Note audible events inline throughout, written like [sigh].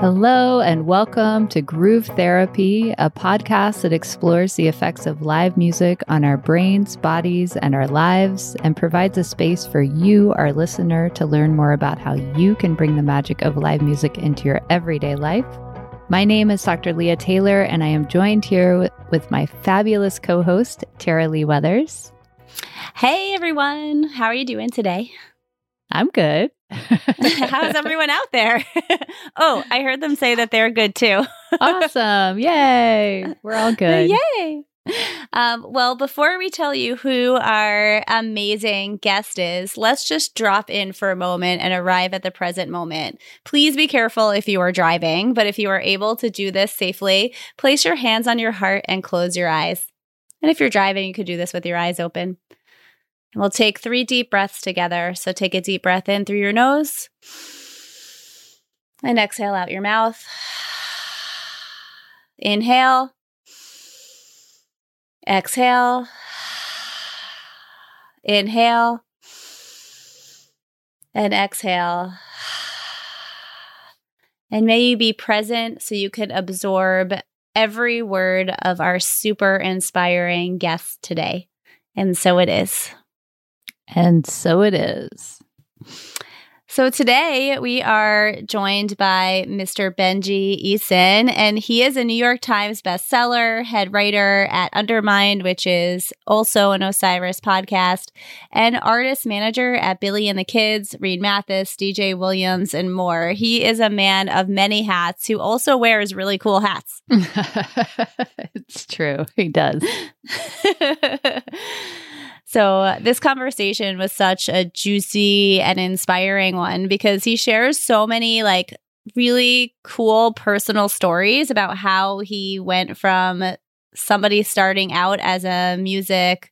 Hello, and welcome to Groove Therapy, a podcast that explores the effects of live music on our brains, bodies, and our lives, and provides a space for you, our listener, to learn more about how you can bring the magic of live music into your everyday life. My name is Dr. Leah Taylor, and I am joined here with, my fabulous co host, Tara Lee Weathers. Hey, everyone. How are you doing today? I'm good. [laughs] How's everyone out there? [laughs] oh, I heard them say that they're good too. awesome. Yay. We're all [laughs] good. Yay. Um, well, before we tell you who our amazing guest is, let's just drop in for a moment and arrive at the present moment. Please be careful if you are driving, but if you are able to do this safely, place your hands on your heart and close your eyes. And if you're driving, you could do this with your eyes open. We'll take three deep breaths together. So take a deep breath in through your nose and exhale out your mouth. Inhale, exhale, inhale, and exhale. And may you be present so you can absorb every word of our super inspiring guest today. And so it is. And so it is. So today we are joined by Mr. Benji Eisen, and he is a New York Times bestseller, head writer at Undermined, which is also an Osiris podcast, and artist manager at Billy and the Kids, Reed Mathis, DJ Williams, and more. He is a man of many hats who also wears really cool hats. [laughs] it's true. He does. [laughs] So, uh, this conversation was such a juicy and inspiring one because he shares so many like really cool personal stories about how he went from somebody starting out as a music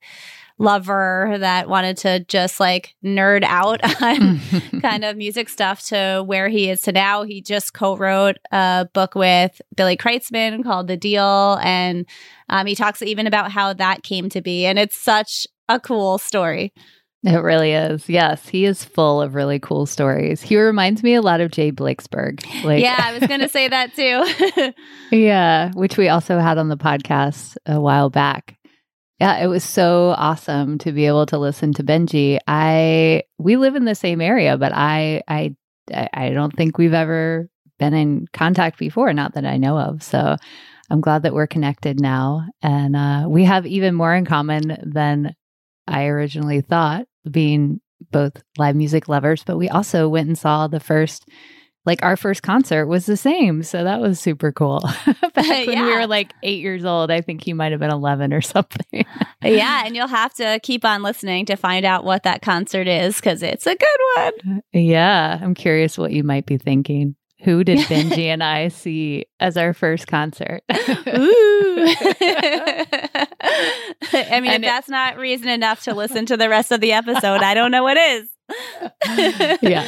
lover that wanted to just like nerd out [laughs] on [laughs] kind of music stuff to where he is to now. He just co-wrote a book with Billy Kreutzmann called The Deal, and um, he talks even about how that came to be. And it's such a cool story. It really is. Yes, he is full of really cool stories. He reminds me a lot of Jay Blakesberg. Like, yeah, I was going [laughs] to say that too. [laughs] yeah, which we also had on the podcast a while back. Yeah, it was so awesome to be able to listen to Benji. I we live in the same area, but I I I don't think we've ever been in contact before, not that I know of. So I'm glad that we're connected now, and uh, we have even more in common than I originally thought, being both live music lovers, but we also went and saw the first like our first concert was the same. So that was super cool. [laughs] Back [laughs] when we were like eight years old, I think he might have been 11 or [laughs] something. yeah. And you'll have to keep on listening to find out what that concert is because it's a good one. Yeah. I'm curious what you might be thinking. Who did [laughs] Benji and I see as our first concert? Ooh. [laughs] I mean, and if it, that's not reason enough to listen to the rest of the episode, I don't know what is. [laughs] yeah.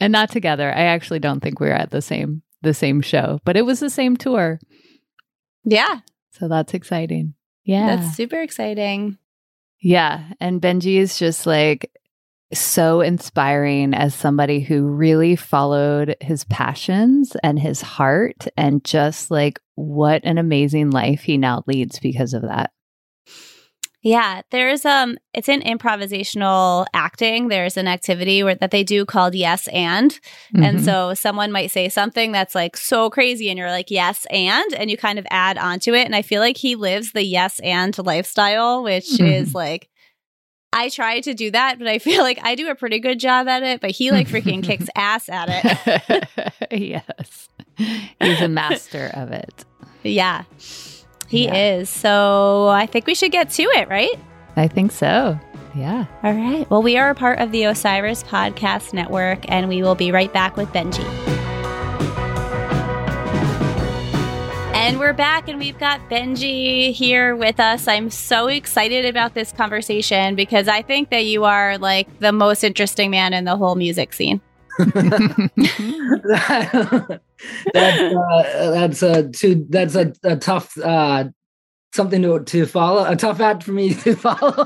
And not together. I actually don't think we were at the same the same show, but it was the same tour. Yeah. So that's exciting. Yeah. That's super exciting. Yeah. And Benji is just like so inspiring as somebody who really followed his passions and his heart and just like what an amazing life he now leads because of that. Yeah, there's um it's in improvisational acting. There's an activity where that they do called yes and. Mm-hmm. And so someone might say something that's like so crazy and you're like yes and and you kind of add onto it and I feel like he lives the yes and lifestyle which mm-hmm. is like I try to do that, but I feel like I do a pretty good job at it, but he like freaking [laughs] kicks ass at it. [laughs] yes. He's a master of it. Yeah. He yeah. is. So I think we should get to it, right? I think so. Yeah. All right. Well, we are a part of the Osiris Podcast Network, and we will be right back with Benji. And we're back, and we've got Benji here with us. I'm so excited about this conversation because I think that you are like the most interesting man in the whole music scene. [laughs] that, uh, that's a too, that's a, a tough uh, something to to follow. A tough act for me to [laughs] follow.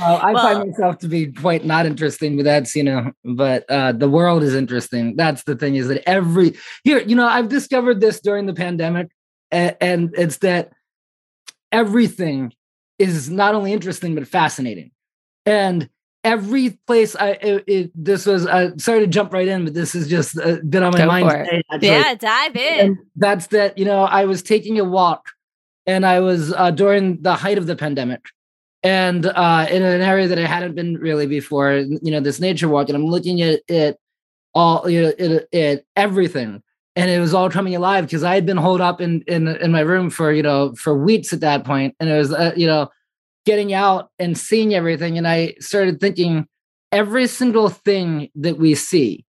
Uh, I well, find myself to be quite not interesting, but that's you know, but uh, the world is interesting. That's the thing is that every here, you know, I've discovered this during the pandemic, and, and it's that everything is not only interesting but fascinating, and every place I it, it, this was uh, sorry to jump right in, but this is just a bit on my Go mind. Today, yeah, dive in. And that's that. You know, I was taking a walk, and I was uh, during the height of the pandemic, and uh, in an area that I hadn't been really before. You know, this nature walk, and I'm looking at it all, you know, it, it everything. And it was all coming alive because I had been holed up in, in in my room for you know for weeks at that point, and it was uh, you know getting out and seeing everything. And I started thinking every single thing that we see,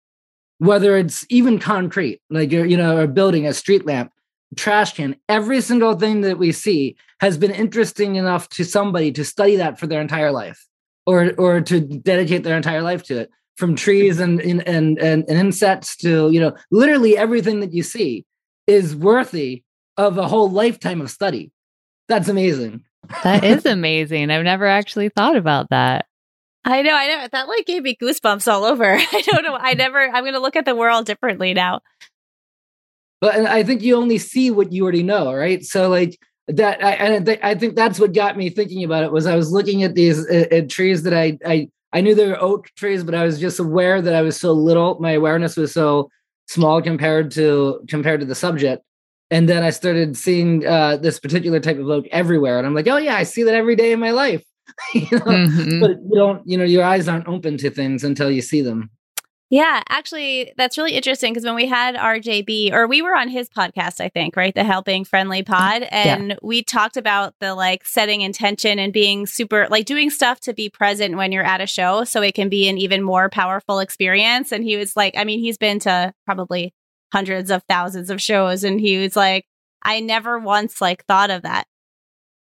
whether it's even concrete, like you know, a building, a street lamp, trash can, every single thing that we see has been interesting enough to somebody to study that for their entire life or or to dedicate their entire life to it. From trees and and and, and insects to you know, literally everything that you see is worthy of a whole lifetime of study. That's amazing that is [laughs] amazing. I've never actually thought about that. I know, I know. That like gave me goosebumps all over. [laughs] I don't know. I never I'm gonna look at the world differently now. But and I think you only see what you already know, right? So like that I I, th- I think that's what got me thinking about it was I was looking at these uh, uh, trees that I I I knew they were oak trees, but I was just aware that I was so little. My awareness was so small compared to compared to the subject and then I started seeing uh, this particular type of oak everywhere, and I'm like, oh yeah, I see that every day in my life. [laughs] you know? mm-hmm. But you don't, you know, your eyes aren't open to things until you see them. Yeah, actually, that's really interesting because when we had RJB, or we were on his podcast, I think, right? The Helping Friendly Pod. And yeah. we talked about the like setting intention and being super, like doing stuff to be present when you're at a show so it can be an even more powerful experience. And he was like, I mean, he's been to probably hundreds of thousands of shows and he was like i never once like thought of that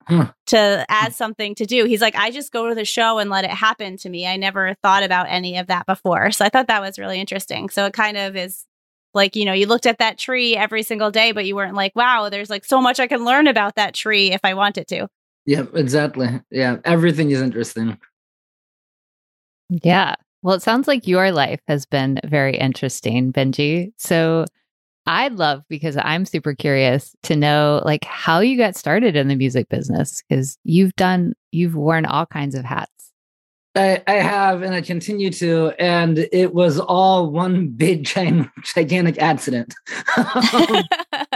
huh. to add something to do. He's like i just go to the show and let it happen to me. I never thought about any of that before. So i thought that was really interesting. So it kind of is like you know you looked at that tree every single day but you weren't like wow there's like so much i can learn about that tree if i wanted to. Yeah exactly. Yeah everything is interesting. Yeah. Well, it sounds like your life has been very interesting, Benji. So I'd love, because I'm super curious to know like how you got started in the music business because you've done, you've worn all kinds of hats. I, I, have, and I continue to, and it was all one big, [laughs] gigantic accident. [laughs] [laughs] of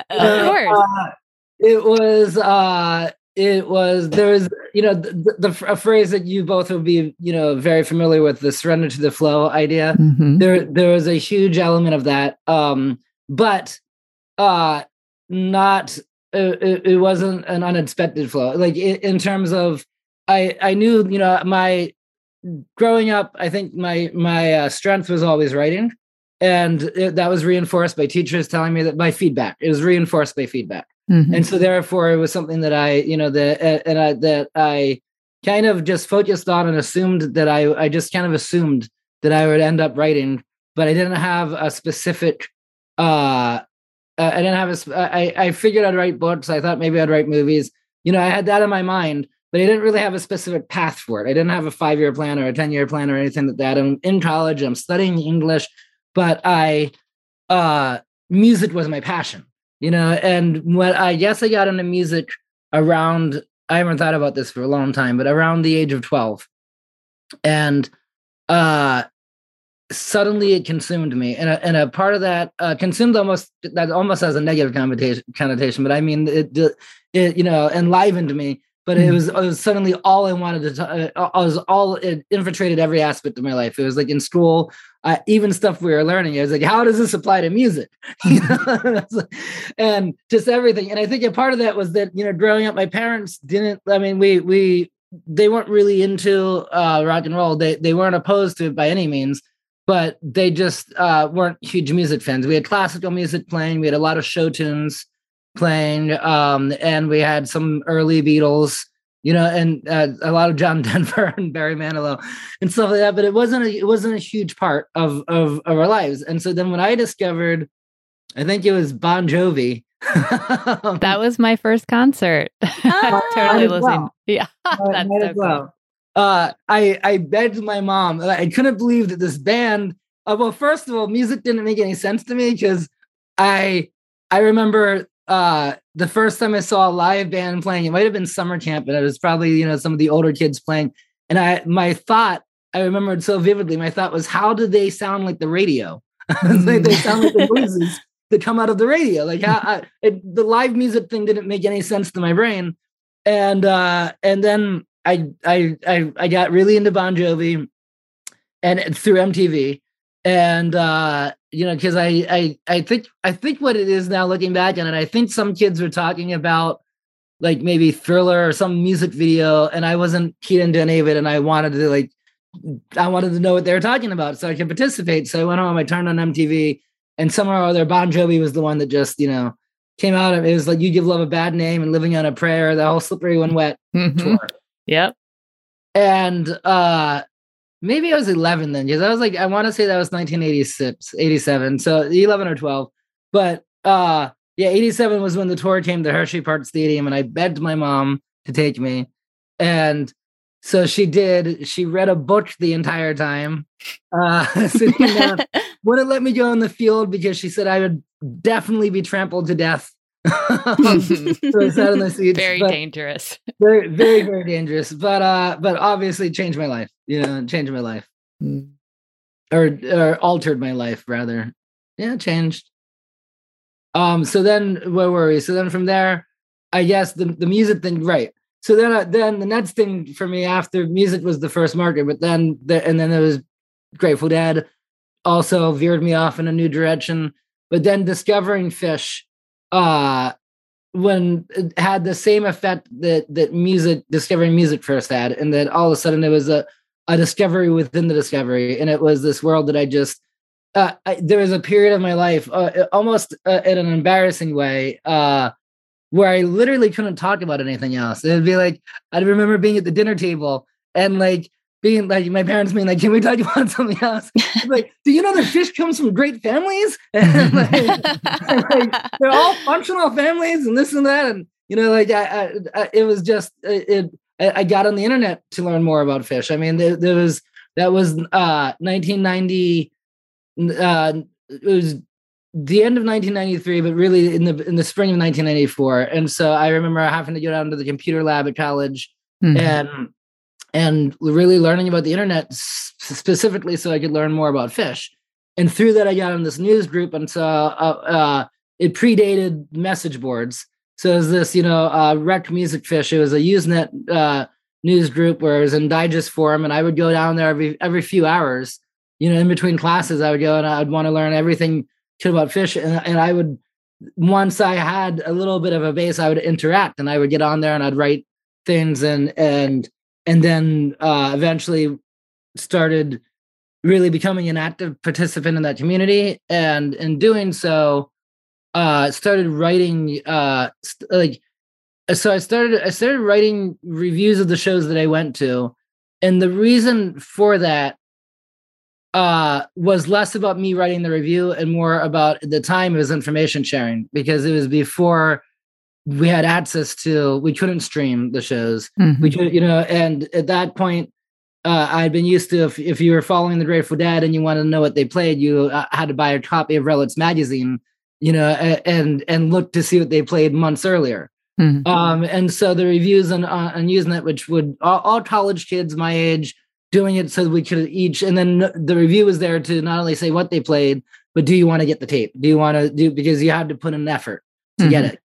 course. Uh, it was uh it was there was you know the, the a phrase that you both would be you know very familiar with the surrender to the flow idea mm-hmm. there there was a huge element of that um but uh not it, it wasn't an unexpected flow like in, terms of i i knew you know my growing up i think my my uh, strength was always writing and it, that was reinforced by teachers telling me that by feedback it was reinforced by feedback Mm-hmm. And so therefore it was something that I, you know, that and I that I kind of just focused on and assumed that I I just kind of assumed that I would end up writing, but I didn't have a specific uh I didn't have a I I figured I'd write books. I thought maybe I'd write movies. You know, I had that in my mind, but I didn't really have a specific path for it. I didn't have a 5-year plan or a 10-year plan or anything like that. I'm in college, I'm studying English, but I uh music was my passion you know and when i guess i got into music around i haven't thought about this for a long time but around the age of 12 and uh suddenly it consumed me and a, and a part of that uh, consumed almost that almost has a negative connotation connotation but i mean it, it you know enlivened me but it hmm. was, it was suddenly all I wanted to. T- uh, I was all it infiltrated every aspect of my life. It was like in school, uh, even stuff we were learning. It was like, how does this apply to music? [laughs] and just everything. And I think a part of that was that you know, growing up, my parents didn't. I mean, we we they weren't really into uh, rock and roll. They they weren't opposed to it by any means, but they just uh, weren't huge music fans. We had classical music playing. We had a lot of show tunes playing, um, and we had some early Beatles, you know, and uh, a lot of John [laughs] Denver and Barry Manilow and stuff like that. But it wasn't a, it wasn't a huge part of, of of our lives. And so then when I discovered, I think it was Bon Jovi. [laughs] that was my first concert. [laughs] Ah, totally listening. Well. Yeah, that's so well. Uh, I I begged my mom. I couldn't believe that this band. Uh, well, first of all, music didn't make any sense to me because I I remember uh, the first time I saw a live band playing. It might have been summer camp, and it was probably you know some of the older kids playing. And I my thought I remembered so vividly. My thought was, how do they sound like the radio? [laughs] they, they sound like the [laughs] noises that come out of the radio. Like how, I, it, the live music thing didn't make any sense to my brain. And uh, and then I I I I got really into Bon Jovi, and through MTV, and uh, you know, because I I I think I think what it is now, looking back on it, I think some kids were talking about like maybe Thriller or some music video, and I wasn't keen into any of it, and I wanted to like I wanted to know what they were talking about so I could participate. So I went home, I turned on MTV, and somewhere or other, Bon Jovi was the one that just, you know, came out of it was like You Give Love a Bad Name and Living on a Prayer, the whole Slippery When Wet mm-hmm. tour. Yep. And uh maybe I was 11 then, because I was like, I want to say that was 1986, 87. So 11 or 12. But uh yeah, 87 was when the tour came to Hershey Park Stadium, and I begged my mom to take me. And so she did. She read a book the entire time. Uh, [laughs] [laughs] wouldn't let me go in the field because she said I would definitely be trampled to death. So sat in the seats. Very dangerous. Very, very, very dangerous. But uh, but obviously changed my life. You know, changed my life, mm. or or altered my life rather. Yeah, changed. Um. So then, where were we? So then, from there, I guess the the music thing, right? so then, uh, then the next thing for me after music was the first market, but then the, and then there was Grateful Dead, also veered me off in a new direction. But then discovering Phish, uh, when it had the same effect that that music discovering music first had, and that all of a sudden it was a a discovery within the discovery, and it was this world that I just uh, I, there was a period of my life, uh, almost uh, in an embarrassing way, uh, where I literally couldn't talk about anything else. It'd be like I remember being at the dinner table and like being like my parents being like, "Can we talk about something else?" like, do you know that Phish comes from great families? [laughs] And like, [laughs] like, they're all functional families and this and that, and you know, like I, I, I it was just it. I got on the internet to learn more about Phish. I mean, there, there was that was uh 1990. Uh, it was the end of 1993, but really in the in the spring of 1994. And so I remember having to go down to the computer lab at college mm-hmm. and and really learning about the internet specifically so I could learn more about Phish. And through that, I got in this news group, and so uh, uh, it predated message boards. So it was this, you know, uh, Rec Music Phish. It was a Usenet uh, news group where it was in digest form, and I would go down there every every few hours. You know, in between classes, I would go and I'd want to learn everything about Phish, and, and I would once I had a little bit of a base, I would interact and I would get on there and I'd write things and and and then uh, eventually started really becoming an active participant in that community. And in doing so uh started writing uh st- like so i started i started writing reviews of the shows that i went to. And the reason for that uh, was less about me writing the review and more about the time it was information sharing because it was before we had access to we couldn't stream the shows mm-hmm. we could you know and at that point uh, I'd been used to if, if you were following the Grateful Dead and you wanted to know what they played, you uh, had to buy a copy of Relix magazine, you know, and and look to see what they played months earlier. Mm-hmm. Um, and so the reviews on on Usenet, which would all, all college kids my age doing it so we could each and then the review was there to not only say what they played but do you want to get the tape do you want to do because you had to put in an effort to mm-hmm. get it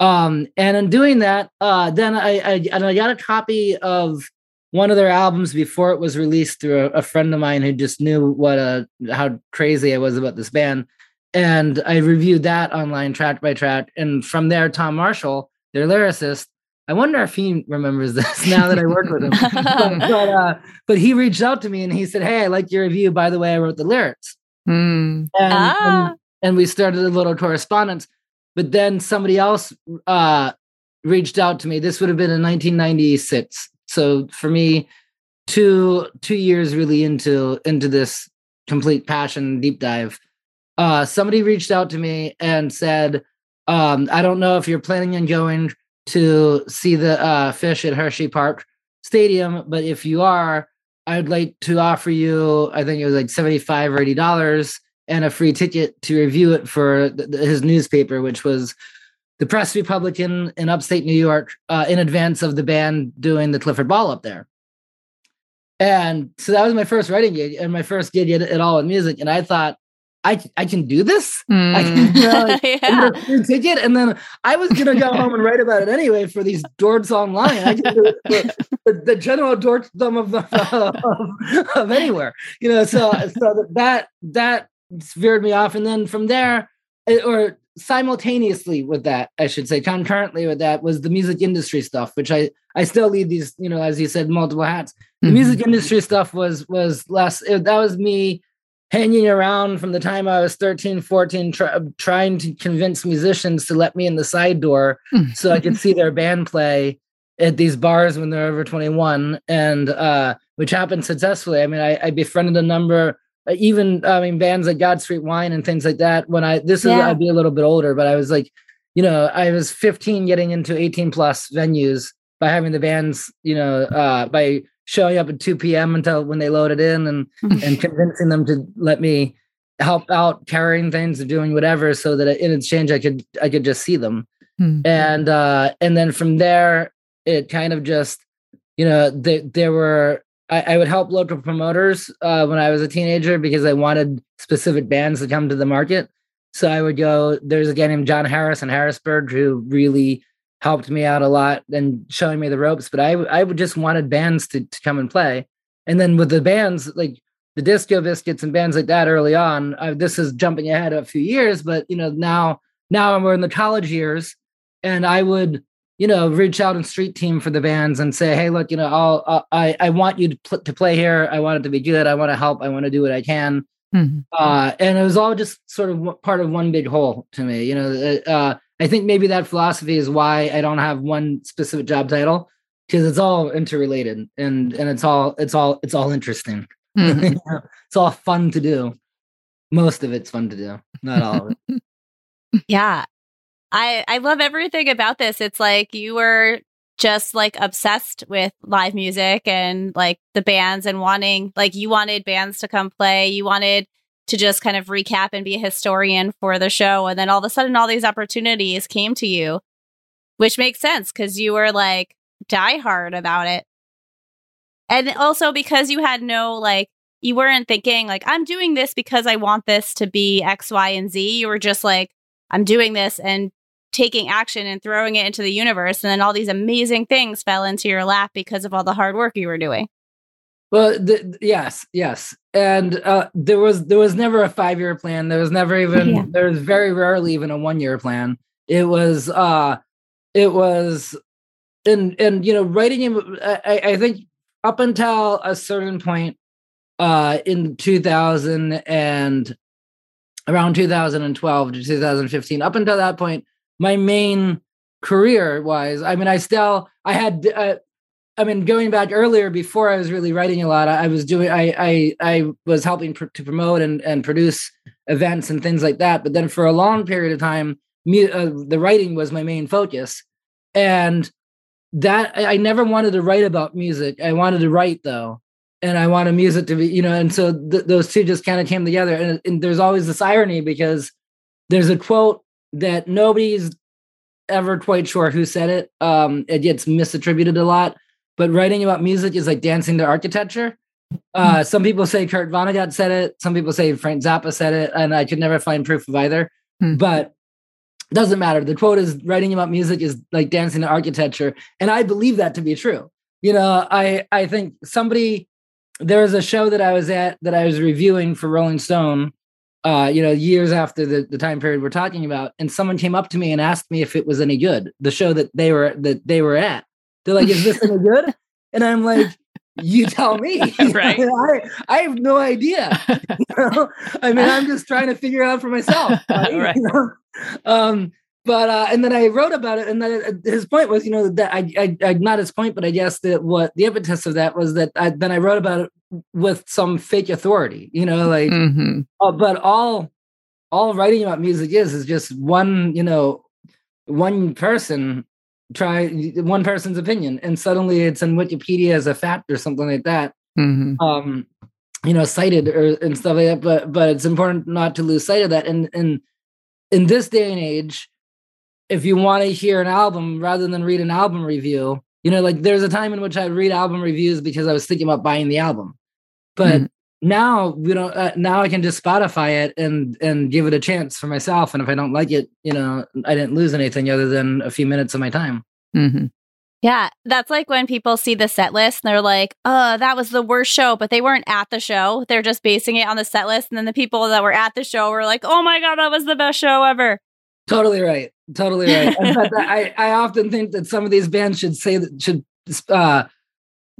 um and in doing that uh then I, I and i got a copy of one of their albums before it was released through a, a friend of mine who just knew what a how crazy i was about this band and i reviewed that online track by track and from there tom marshall their lyricist I wonder if he remembers [laughs] this now that I work with him. but, [laughs] but, uh, but, he reached out to me and he said, Hey, I like your review. By the way, I wrote the lyrics. Mm. And, ah. and, and, we started a little correspondence. But then somebody else uh, reached out to me. This would have been in 1996. So for me, two two years really into into this complete passion deep dive. Uh, somebody reached out to me and said, um, I don't know if you're planning on going to see the uh, Phish at Hershey Park stadium, but if you are, I'd like to offer you, I think it was like 75 or $80 and a free ticket to review it for th- his newspaper, which was the Press Republican in upstate New York, uh, in advance of the band doing the Clifford Ball up there. And so that was my first writing gig and my first gig at, at all in music. And I thought, I, I can do this. Mm. I can you know, like, [laughs] yeah. ticket, and then I was gonna go home and write about it anyway for these dorks online. I can do for the, the general dorkdom of, [laughs] of, of anywhere, you know. So so that that veered me off, and then from there, or simultaneously with that, I should say, concurrently with that was the music industry stuff, which I I still lead these, you know, as you said, multiple hats. The mm-hmm. music industry stuff was was less. It, that was me hanging around from the time I was 13, 14, try, trying to convince musicians to let me in the side door so I could see their band play at these bars when they're over 21, and uh, which happened successfully. I mean, I, I befriended a number, even I mean, bands like God Street Wine and things like that. When I this is yeah. I'd be a little bit older, but I was like, you know, I was 15 getting into 18 plus venues by having the bands, you know, uh, by showing up at 2 p.m. until when they loaded in and [laughs] and convincing them to let me help out carrying things or doing whatever so that in exchange I could I could just see them. Mm-hmm. And uh and then from there it kind of just you know they, there were I, I, would help local promoters uh, when I was a teenager because I wanted specific bands to come to the market. So I would go. There's a guy named John Harris in Harrisburg who really helped me out a lot and showing me the ropes. But I I would just wanted bands to, to come and play. And then with the bands like the Disco Biscuits and bands like that early on, I, this is jumping ahead a few years, but you know now now we're in the college years, and I would you know reach out and street team for the bands and say, hey, look, you know, I'll, I'll i I want you to pl- to play here. I want it to be good. I want to help. I want to do what I can. Mm-hmm. Uh, and it was all just sort of part of one big whole to me. You know, uh, I think maybe that philosophy is why I don't have one specific job title because it's all interrelated and and it's all it's all it's all interesting. Mm-hmm. [laughs] it's all fun to do. Most of it's fun to do, not all of it. [laughs] yeah. I I love everything about this. It's like you were just like obsessed with live music and like the bands and wanting like you wanted bands to come play. You wanted to just kind of recap and be a historian for the show. And then all of a sudden, all these opportunities came to you, which makes sense because you were like diehard about it. And also because you had no, like, you weren't thinking, like, I'm doing this because I want this to be X, Y, and Z. You were just like, I'm doing this and taking action and throwing it into the universe. And then all these amazing things fell into your lap because of all the hard work you were doing. Well, the, yes, yes, and uh, there was there was never a five year plan. There was never even yeah. there was very rarely even a one year plan. It was uh, it was, and and you know, writing. I, I think up until a certain point, uh, in two thousand and around 2012 to 2015, up until that point, my main career wise, I mean, I still I had uh, I mean, going back earlier, before I was really writing a lot, I, was doing, I, I, I was helping pr- to promote and, and produce events and things like that. But then for a long period of time, me, uh, the writing was my main focus, and that I, I never wanted to write about music. I wanted to write though, and I wanted music to be, you know, and so th- those two just kind of came together. And, and there's always this irony because there's a quote that nobody's ever quite sure who said it. Um, it gets misattributed a lot but writing about music is like dancing to architecture. Uh, mm-hmm. some people say Kurt Vonnegut said it. Some people say Frank Zappa said it, and I could never find proof of either. Mm-hmm. But doesn't matter. The quote is writing about music is like dancing to architecture, and I believe that to be true. You know, I I think somebody there was a show that I was at that I was reviewing for Rolling Stone. Uh, you know, years after the, the time period we're talking about, and someone came up to me and asked me if it was any good. The show that they were that they were at, they're like, "Is this any [laughs] good?" And I'm like, "You tell me." [laughs] [laughs] right? I, I have no idea. You know? I mean, I'm just trying to figure it out for myself. Right? right. You know? um, but uh, and then I wrote about it, and then uh, his point was, you know, that I, I, I not his point, but I guess that what the impetus of that was that I, then I wrote about it with some fake authority, you know, like, mm-hmm. uh, but all all writing about music is is just one, you know, one person try one person's opinion and suddenly it's in wikipedia as a fact or something like that mm-hmm. um you know cited or and stuff like that but but it's important not to lose sight of that and and in this day and age if you want to hear an album rather than read an album review you know like there's a time in which i read album reviews because i was thinking about buying the album but mm-hmm. now we don't uh, now i can just spotify it and and give it a chance for myself. And if i don't like it you know i didn't lose anything other than a few minutes of my time. Mm-hmm. yeah that's like when people see the set list and they're like oh that was the worst show but they weren't at the show. They're just basing it on the set list. And then the people that were at the show were like oh my god that was the best show ever. Totally right. Totally right. [laughs] I, I often think that some of these bands should say that should uh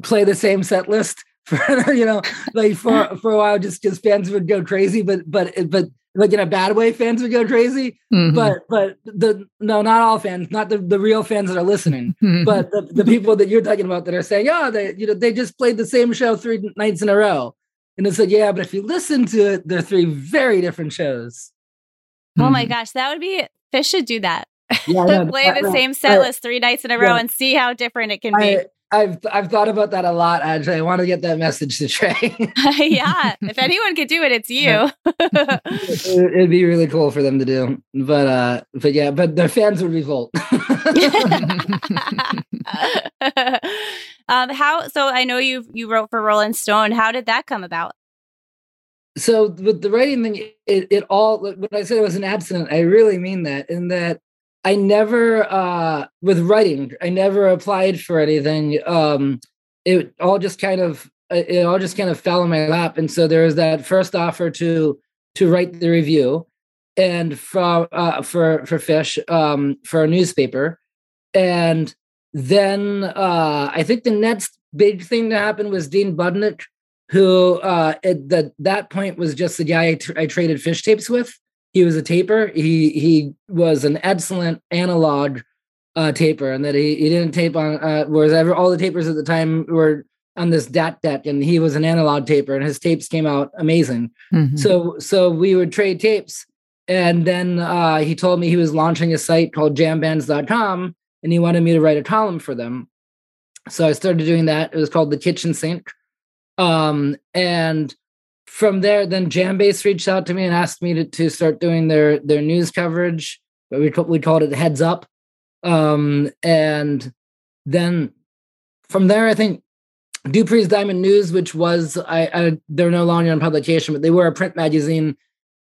play the same set list for [laughs] you know like for for a while just because fans would go crazy but but but like in a bad way fans would go crazy mm-hmm. but but the no not all fans not the, the real fans that are listening mm-hmm. but the, the people that you're talking about that are saying oh they you know they just played the same show three nights in a row and it's like yeah but if you listen to it they're three very different shows oh mm-hmm. my gosh that would be Phish should do that yeah, [laughs] play the same set list three nights in a row yeah. and see how different it can be I, I've I've thought about that a lot. Actually, I want to get that message to Trey. [laughs] yeah, if anyone could do it, it's you. [laughs] It'd be really cool for them to do, but uh, but yeah, but their fans would revolt. [laughs] um, how? So I know you you wrote for Rolling Stone. How did that come about? So with the writing thing, it, it all when I said it was an accident, I really mean that. In that I never uh with writing, I never applied for anything. Um it all just kind of it all just kind of fell in my lap. And so there was that first offer to to write the review and for uh for for Phish um for a newspaper. And then uh I think the next big thing to happen was Dean Budnick, who uh at the, that point was just the guy I, tr- I traded Phish tapes with he was a taper. He he was an excellent analog uh, taper, and that he, he didn't tape on. Uh, whereas ever all the tapers at the time were on this DAT deck, and he was an analog taper, and his tapes came out amazing. Mm-hmm. So so we would trade tapes, and then uh, he told me he was launching a site called JamBands.com, and he wanted me to write a column for them. So I started doing that. It was called the Kitchen Sink, um, and from there, then Jambase reached out to me and asked me to, to start doing their their news coverage. But We we called it Heads Up, um, and then from there, I think Dupree's Diamond News, which was I, I they're no longer in publication, but they were a print magazine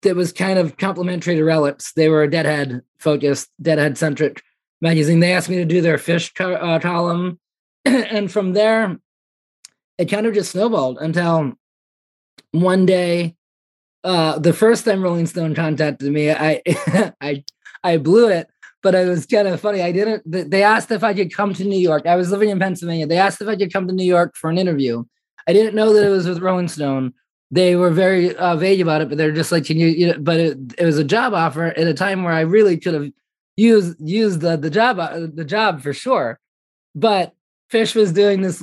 that was kind of complementary to Relix. They were a Deadhead focused, Deadhead centric magazine. They asked me to do their Phish co- uh, column, [clears throat] and from there, it kind of just snowballed until one day, uh, the first time Rolling Stone contacted me, I [laughs] I I blew it, but it was kind of funny. I didn't. They asked if I could come to New York. I was living in Pennsylvania. They asked if I could come to New York for an interview. I didn't know that it was with Rolling Stone. They were very uh, vague about it, but they're just like, "Can you?" you know, but it, it was a job offer at a time where I really could have used used the the job uh, the job for sure. But Phish was doing this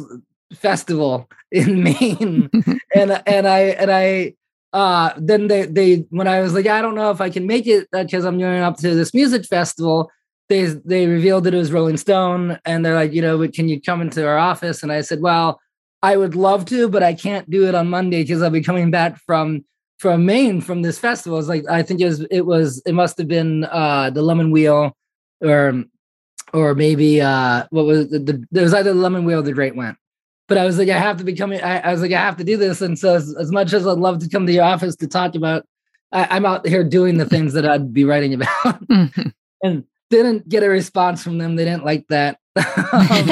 festival in [laughs] Maine, and and I and I uh then they they when I was like I don't know if I can make it because I'm going up to this music festival. They they revealed that it was Rolling Stone, and they're like, you know, can you come into our office? And I said, well, I would love to, but I can't do it on Monday because I'll be coming back from from Maine from this festival. It's like I think it was it was it must have been uh the Lemon Wheel or or maybe uh what was the, the there was either the Lemon Wheel or the Great Went but I was like, I have to be coming. I, I was like, I have to do this. And so, as, as, much as I'd love to come to your office to talk about, I, am out here doing the things that I'd be writing about, [laughs] mm-hmm. [laughs] and didn't get a response from them. They didn't like that. [laughs] um,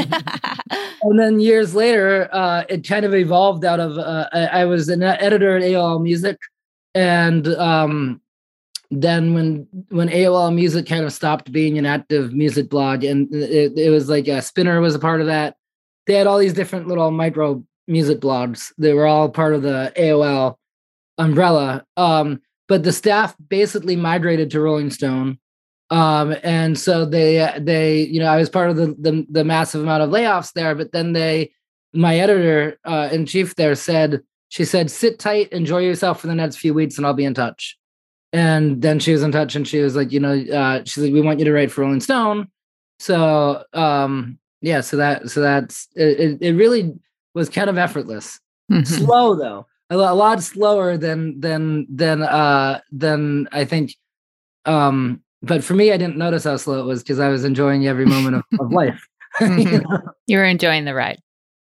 and then years later, uh, it kind of evolved out of. Uh, I, I, was an editor at AOL Music, and um, then when when AOL Music kind of stopped being an active music blog, and it, it was like a Spinner was a part of that they had all these different little micro music blogs. They were all part of the AOL umbrella. Um, but the staff basically migrated to Rolling Stone. Um, and so they they you know I was part of the, the, the massive amount of layoffs there, but then they my editor uh, in chief there said she said sit tight, enjoy yourself for the next few weeks, and I'll be in touch. And then she was in touch, and she was like, you know, uh, she's like, we want you to write for Rolling Stone. so um yeah so that so that's it, it really was kind of effortless mm-hmm. slow though a, a lot slower than than than uh than i think um but for me i didn't notice how slow it was because i was enjoying every moment of, of [laughs] life [laughs] you, know? you, were enjoying the ride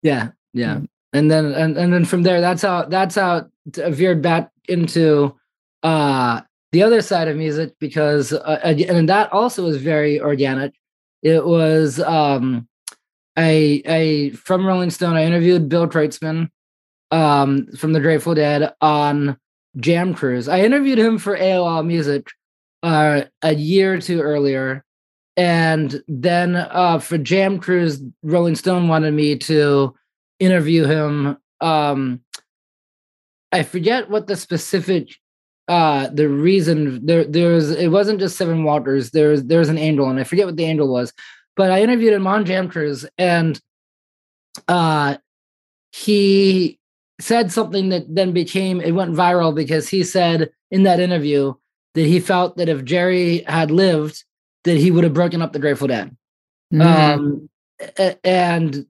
yeah yeah mm-hmm. and then and, and then from there that's how that's how it veered back into uh the other side of music because uh, and that also was very organic it was um I I from Rolling Stone I interviewed Bill Kreutzmann um from the Grateful Dead on Jam Cruise. I interviewed him for AOL Music uh a year or two earlier and then uh for Jam Cruise Rolling Stone wanted me to interview him um I forget what the specific uh the reason there was it wasn't just seven walkers there was there was an angel and i forget what the angel was but i interviewed him on jam cruise and uh he said something that then became it went viral because he said in that interview that he felt that if jerry had lived that he would have broken up the grateful dead mm-hmm. um and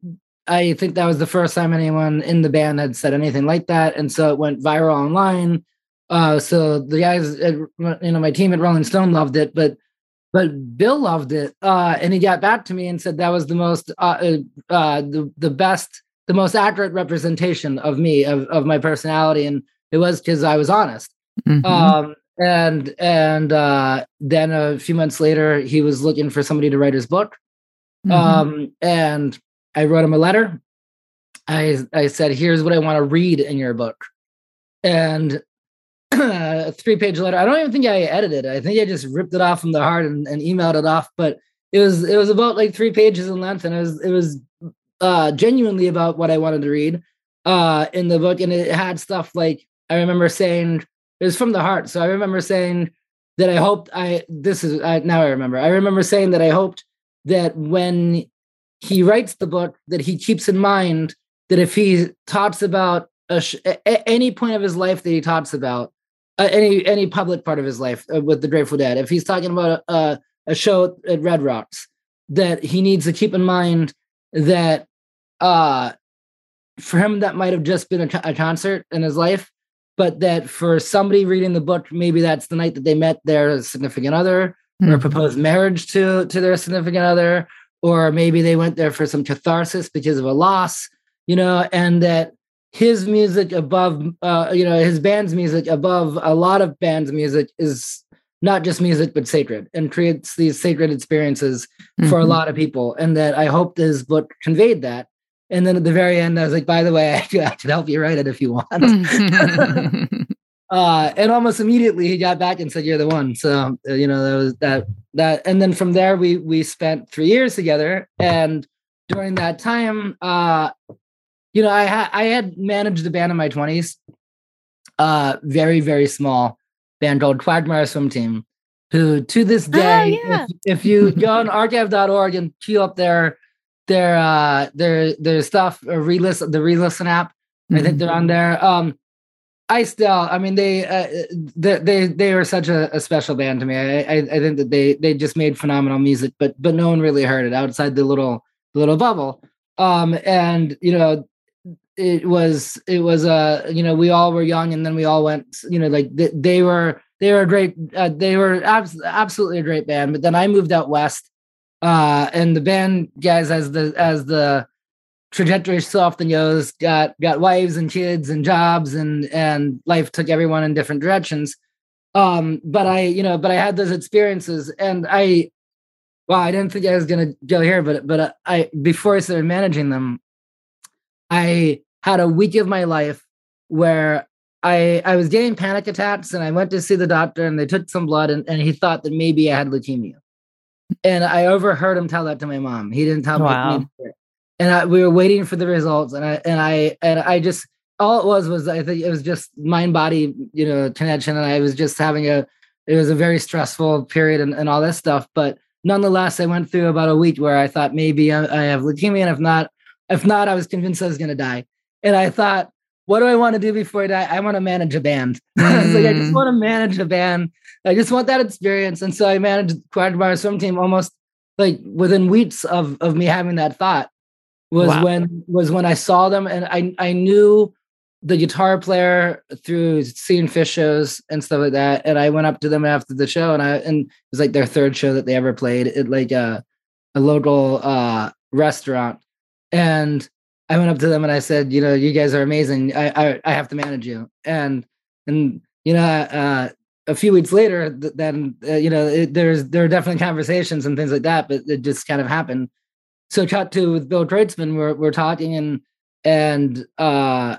i think that was the first time anyone in the band had said anything like that and so it went viral online uh, so the guys, at, you know, my team at Rolling Stone loved it, but but Bill loved it, uh, and he got back to me and said that was the most, uh, uh, uh, the the best, the most accurate representation of me, of of my personality, and it was because I was honest. Mm-hmm. Um, and and uh, then a few months later, he was looking for somebody to write his book, mm-hmm. um, and I wrote him a letter. I I said, "Here's what I want to read in your book," and a [clears throat] three page letter. I don't even think I edited it. I think I just ripped it off from the heart and, and, emailed it off. But it was it was about like three pages in length, and it was it was uh, genuinely about what I wanted to read uh, in the book, and it had stuff like I remember saying it was from the heart. So I remember saying that I hoped I this is I, now I remember. I remember saying that I hoped that when he writes the book that he keeps in mind that if he talks about a, any point of his life that he talks about uh, any any public part of his life uh, with the Grateful Dead. If he's talking about a, a show at Red Rocks, that he needs to keep in mind that uh, for him that might have just been a, a concert in his life, but that for somebody reading the book, maybe that's the night that they met their significant other mm-hmm. or proposed marriage to to their significant other, or maybe they went there for some catharsis because of a loss, you know, and that his music above uh, you know his band's music above a lot of bands music is not just music but sacred and creates these sacred experiences mm-hmm. for a mm-hmm. lot of people and that i hope this book conveyed that and then at the very end i was like by the way [laughs] i could, help you write it if you want [laughs] uh, and almost immediately he got back and said you're the one so uh, you know that was that that and then from there we we spent three years together and during that time uh you know, I had I had managed the band in my twenties, uh, very very small band called Quagmire Swim Team, who to this oh, day, oh, yeah. if, if, you go on [laughs] archive.org and queue up their their uh their their stuff or re-listen the re-listen app, mm-hmm. I think mm-hmm. they're on there. Um, I still, I mean, they uh, they they they were such a, a special band to me. I, I, I think that they they just made phenomenal music, but but no one really heard it outside the little little bubble. Um, and you know, it was it was uh you know we all were young and then we all went you know like they, they were they were a great uh, they were abs- absolutely a great band. But then i moved out west uh and the band guys as the as the trajectory so often goes got got wives and kids and jobs and and life took everyone in different directions. Um but i you know but i had those experiences and i well i didn't think i was gonna go here but but i before i started managing them i had a week of my life where I I was getting panic attacks and I went to see the doctor and they took some blood and, and he thought that maybe I had leukemia. And I overheard him tell that to my mom. He didn't tell wow. me. And I, we were waiting for the results and I and I and I just all it was was I think it was just mind body you know connection and I was just having a it was a very stressful period and, and all this stuff. But nonetheless, I went through about a week where I thought maybe I, I have leukemia and if not if not I was convinced I was going to die and I thought, what do I want to do before I die? I want to manage a band. [laughs] Mm. like, I just mm. want to manage a band. I just want that experience. And so I managed Quagmire Swim Team almost like within weeks of of me having that thought was wow. when was when I saw them and I I knew the guitar player through seeing Phish shows and stuff like that. And I went up to them after the show and I and it was like their third show that they ever played at like a a local uh restaurant. And I went up to them and I said, you know, you guys are amazing. I I, I have to manage you. And and you know, uh, a few weeks later, then uh, you know, it, there's there are definitely conversations and things like that, but it just kind of happened. So, cut to with Bill Kreutzmann, we're we're talking and and uh,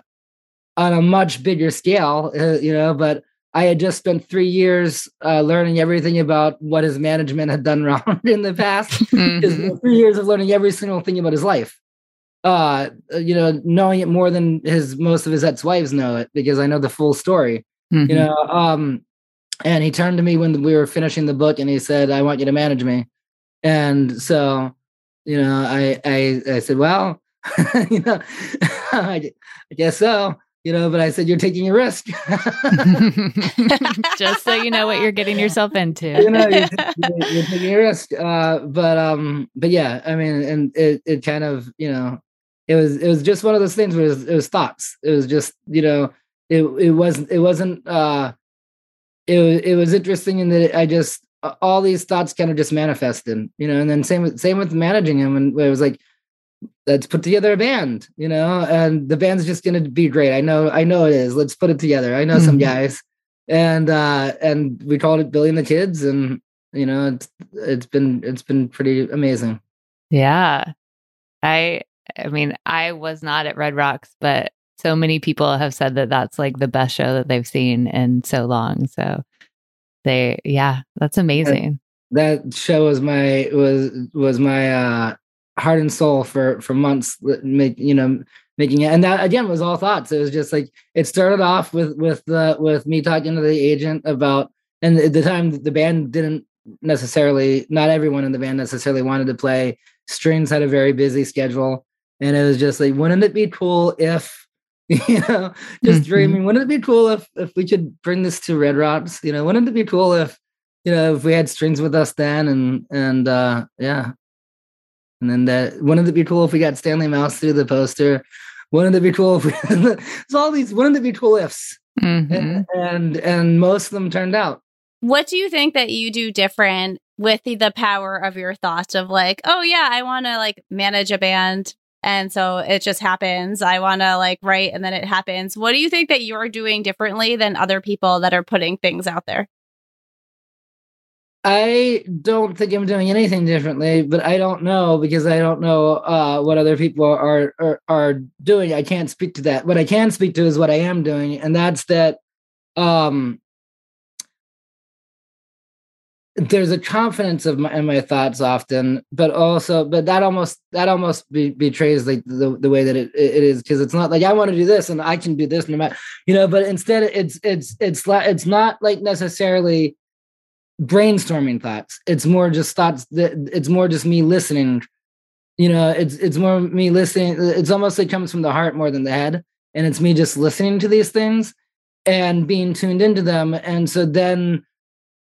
on a much bigger scale, uh, you know, but I had just spent three years uh, learning everything about what his management had done [laughs] wrong in the past. mm-hmm. Three years of learning every single thing about his life. Uh, you know, knowing it more than his most of his ex-wives know it because I know the full story. Mm-hmm. You know, um, and he turned to me when we were finishing the book and he said, "I want you to manage me." And so, you know, I I, I said, "Well, [laughs] you know, [laughs] I, I guess so." you know, but I said, you're taking a risk. [laughs] Just so you know what you're getting yourself into. you know, you're, you're, you're taking a risk. Uh, but, um, but yeah, I mean, and it, it kind of, you know, it was, it was just one of those things where it was, it was thoughts. It was just, you know, it, it wasn't, it wasn't, uh, it was, it was interesting in that I just, all these thoughts kind of just manifested, you know, and then same with, same with managing him. And it was like, let's put together a band, you know, and the band's just gonna be great. I know, I know it is. Let's put it together. I know mm-hmm. some guys. And uh and we called it Billy and the Kids, and you know, it's it's been it's been pretty amazing. Yeah. I I mean, I was not at Red Rocks, but so many people have said that that's like the best show that they've seen in so long. So they yeah, that's amazing. That, show was my was was my uh heart and soul for for months make you know making it and that again was all thoughts it was just like it started off with with the with me talking to the agent about and at the time the band didn't necessarily not everyone in the band necessarily wanted to play strings had a very busy schedule and it was just like wouldn't it be cool if [laughs] you know just mm-hmm. dreaming wouldn't it be cool if if we could bring this to red rocks you know wouldn't it be cool if you know if we had strings with us then and and uh yeah and then that wouldn't it be cool if we got Stanley Mouse through the poster? Wouldn't it be cool if we [laughs] it's all these wouldn't it be cool ifs? Mm-hmm. And, and and most of them turned out. What do you think that you do different with the, the power of your thoughts of like, oh yeah, I want to like manage a band and so it just happens. I want to like write and then it happens. What do you think that you're doing differently than other people that are putting things out there? I don't think I'm doing anything differently, but I don't know because I don't know uh, what other people are, are are doing. I can't speak to that. What I can speak to is what I am doing, and that's that. Um, there's a confidence of my in my thoughts often, but also, but that almost that almost be, betrays like the, the way that it, it is because it's not like I want to do this and I can do this no matter you know. But instead, it's it's it's it's not like necessarily brainstorming thoughts. It's more just thoughts that it's more just me listening. You know, it's it's more me listening. It's almost it comes from the heart more than the head. And it's me just listening to these things and being tuned into them. And so then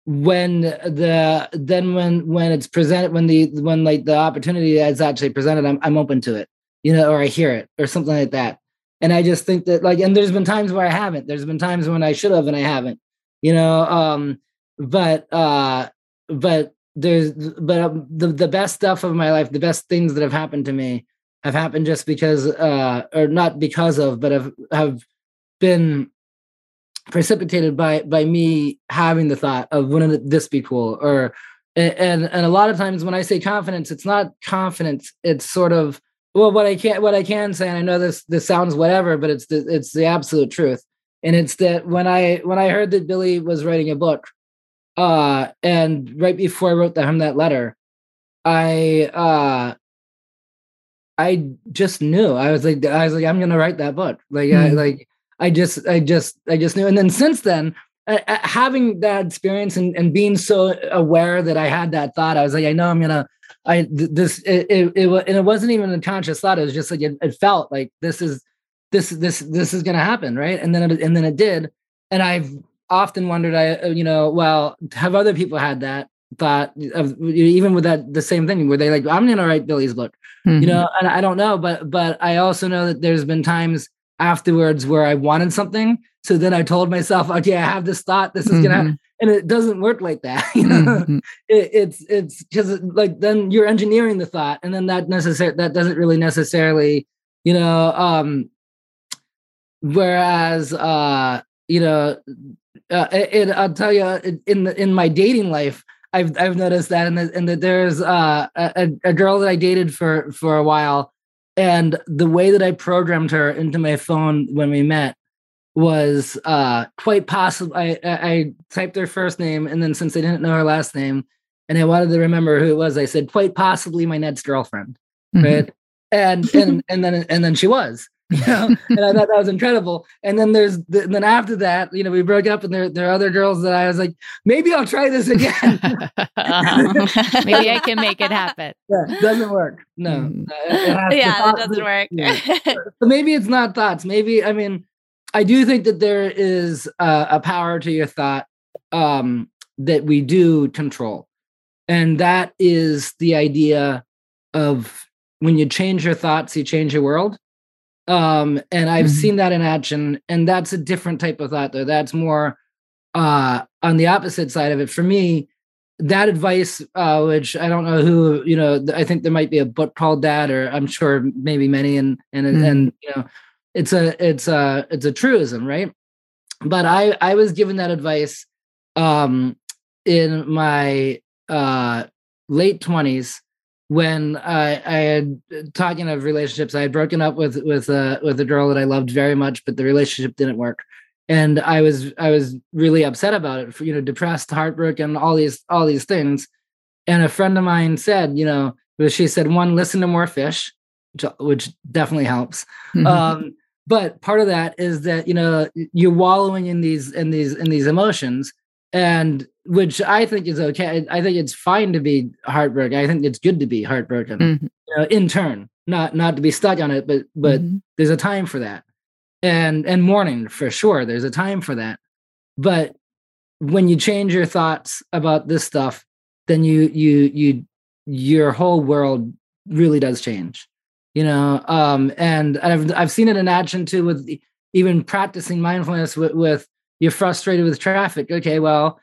when the then when when it's presented when the when like the opportunity is actually presented, I'm I'm open to it, you know, or I hear it or something like that. And I just think that like, and there's been times where I haven't. There's been times when I should have and I haven't. You know, um, but uh but there's but um, the the best stuff of my life the best things that have happened to me have happened just because uh or not because of but have have been precipitated by by me having the thought of wouldn't this be cool or and and a lot of times when i say confidence it's not confidence it's sort of well what i can what i can say and i know this this sounds whatever but it's the it's the absolute truth and it's that when i when i heard that billy was writing a book uh, and right before I wrote him that letter, I uh, I just knew. I was like, I was like, I'm gonna write that book. Like, mm. I hmm. like, I just, I just, I just knew. And then since then, uh, having that experience and, and being so aware that I had that thought, I was like, I know I'm gonna. I this it it, it and it wasn't even a conscious thought. It was just like it, it felt like this is this this this is gonna happen, right? And then it, and then it did. And I've often wondered, I uh, you know, well, have other people had that? thought of even with that the same thing where they like I'm gonna write Billy's book, mm-hmm. you know, and I don't know, but but I also know that there's been times afterwards where I wanted something, so then I told myself, okay, I have this thought, this is mm-hmm. gonna, and it doesn't work like that. [laughs] You know, mm-hmm. it, it's it's just like then you're engineering the thought, and then that necessary that doesn't really necessarily, you know, um, whereas uh, you know, uh, it, I'll tell you in the, in my dating life. I've I've noticed that, and that, and that there's uh, a a girl that I dated for for a while, and the way that I programmed her into my phone when we met was uh, quite possible. I, I, typed her first name, and then since I didn't know her last name, and I wanted to remember who it was, I said quite possibly my next girlfriend, mm-hmm. right? And and and then and then she was. [laughs] you know, and I thought that was incredible. And then there's, the, and then after that, you know, we broke up, and there there are other girls that I was like, maybe I'll try this again. uh-huh. [laughs] [laughs] Maybe I can make it happen. Yeah, doesn't work. No, mm. yeah, that doesn't work. Yeah. so maybe it's not thoughts. Maybe I mean, I do think that there is a, a power to your thought um, that we do control, and that is the idea of when you change your thoughts, you change your world um, and I've mm-hmm. seen that in action, and that's a different type of thought, though. That's more uh, on the opposite side of it. For me, that advice, uh, which I don't know who, you know, I think there might be a book called that, or I'm sure maybe many, and and mm-hmm. and you know, it's a it's a it's a truism, right? But I I was given that advice um, in my uh, late twenties when I, I had talking of relationships, I had broken up with with a with a girl that I loved very much, but the relationship didn't work, and I was I was really upset about it. You know, depressed, heartbroken, all these all these things. And a friend of mine said, you know, she said, one, listen to more Phish, which, which definitely helps. Mm-hmm. Um, but part of that is that you know you're wallowing in these in these in these emotions and which I think is okay. I think it's fine to be heartbroken. I think it's good to be heartbroken mm-hmm. you know, in turn, not not to be stuck on it, but but mm-hmm. there's a time for that, and and mourning for sure. There's a time for that, but when you change your thoughts about this stuff, then you you you your whole world really does change, you know. Um, and I've I've seen it in action too with even practicing mindfulness with with you're frustrated with traffic. Okay, well,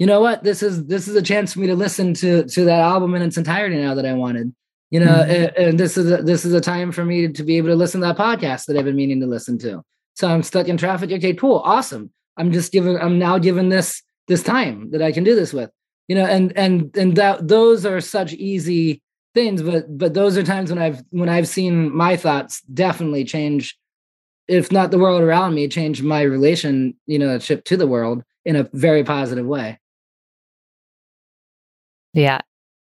you know what? This is this is a chance for me to listen to to that album in its entirety now that I wanted. You know, mm-hmm. and, and, this is a, this is a time for me to be able to listen to that podcast that I've been meaning to listen to. So I'm stuck in traffic. Okay, cool, awesome. I'm just given I'm now given this this time that I can do this with. You know, and and and that those are such easy things, but but those are times when I've when I've seen my thoughts definitely change if not the world around me, change my relation, you know, ship to the world in a very positive way. Yeah.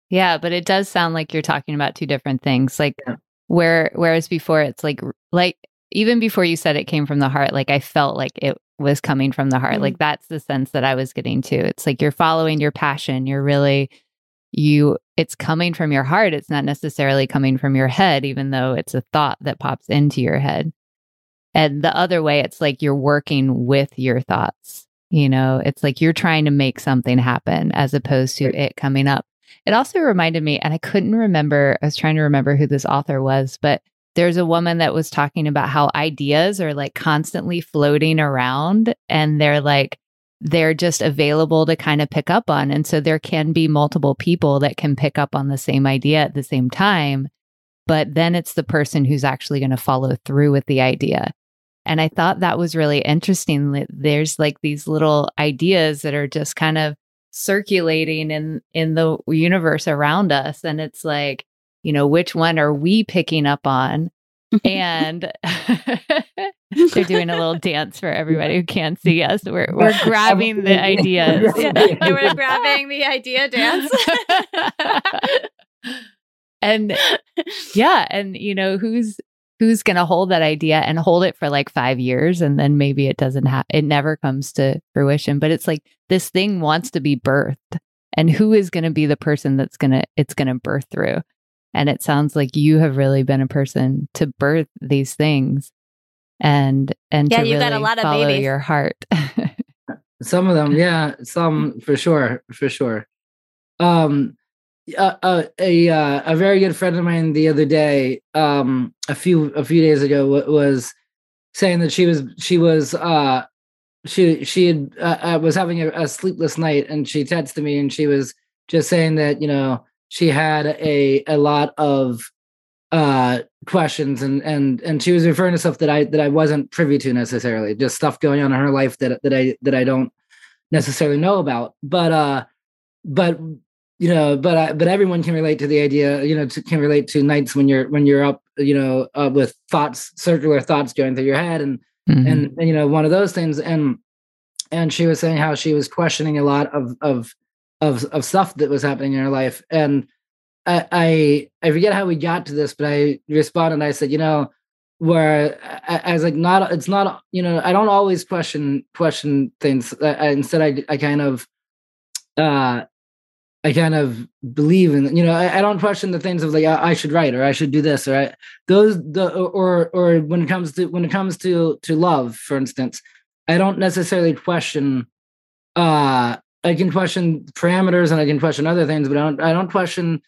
Yeah, but it does sound like you're talking about two different things. Like yeah. where whereas before it's like like even before you said it came from the heart, like I felt like it was coming from the heart. Mm-hmm. Like that's the sense that I was getting to. It's like you're following your passion. You're really you it's coming from your heart. It's not necessarily coming from your head even though it's a thought that pops into your head. And the other way, it's like you're working with your thoughts. You know, it's like you're trying to make something happen as opposed to it coming up. It also reminded me, and I couldn't remember, I was trying to remember who this author was, but there's a woman that was talking about how ideas are like constantly floating around and they're like, they're just available to kind of pick up on. And so there can be multiple people that can pick up on the same idea at the same time. But then it's the person who's actually going to follow through with the idea. And I thought that was really interesting. There's like these little ideas that are just kind of circulating in in the universe around us and it's like, you know, which one are we picking up on? and [laughs] they're doing a little dance for [laughs] everybody who can't see us. We're [laughs] we're grabbing the ideas. Yeah, we're grabbing the idea dance. and yeah, and you know who's who's going to hold that idea and hold it for like five years and then maybe it doesn't have it never comes to fruition. But it's like this thing wants to be birthed and who is going to be the person that's going to it's going to birth through? And it sounds like you have really been a person to birth these things and and yeah, to you really got a lot of follow babies. your heart. [laughs] Some of them yeah some for sure for sure. Um, a a, uh, a very good friend of mine the other day, um, a few a few days ago, was saying that she was she was uh, she she had, uh, uh, was having a, a, sleepless night, and she texted me, and she was just saying that you know she had a a lot of uh questions and and and she was referring to stuff that I that I wasn't privy to necessarily just stuff going on in her life that that I that I don't necessarily know about. But uh but you know but I, but everyone can relate to the idea you know to, can relate to nights when you're when you're up you know uh, with thoughts circular thoughts going through your head and, mm-hmm. and and you know one of those things and and she was saying how she was questioning a lot of of of of stuff that was happening in her life and I, I I forget how we got to this, but I responded. I said, you know, where I, I was like, not it's not you know, I don't always question question things. I, instead, I I kind of uh I kind of believe in you know I, I, don't question the things of like I, I, should write or I should do this or I, those the or or when it comes to when it comes to to love for instance I don't necessarily question uh I can question parameters and I can question other things but I don't I don't question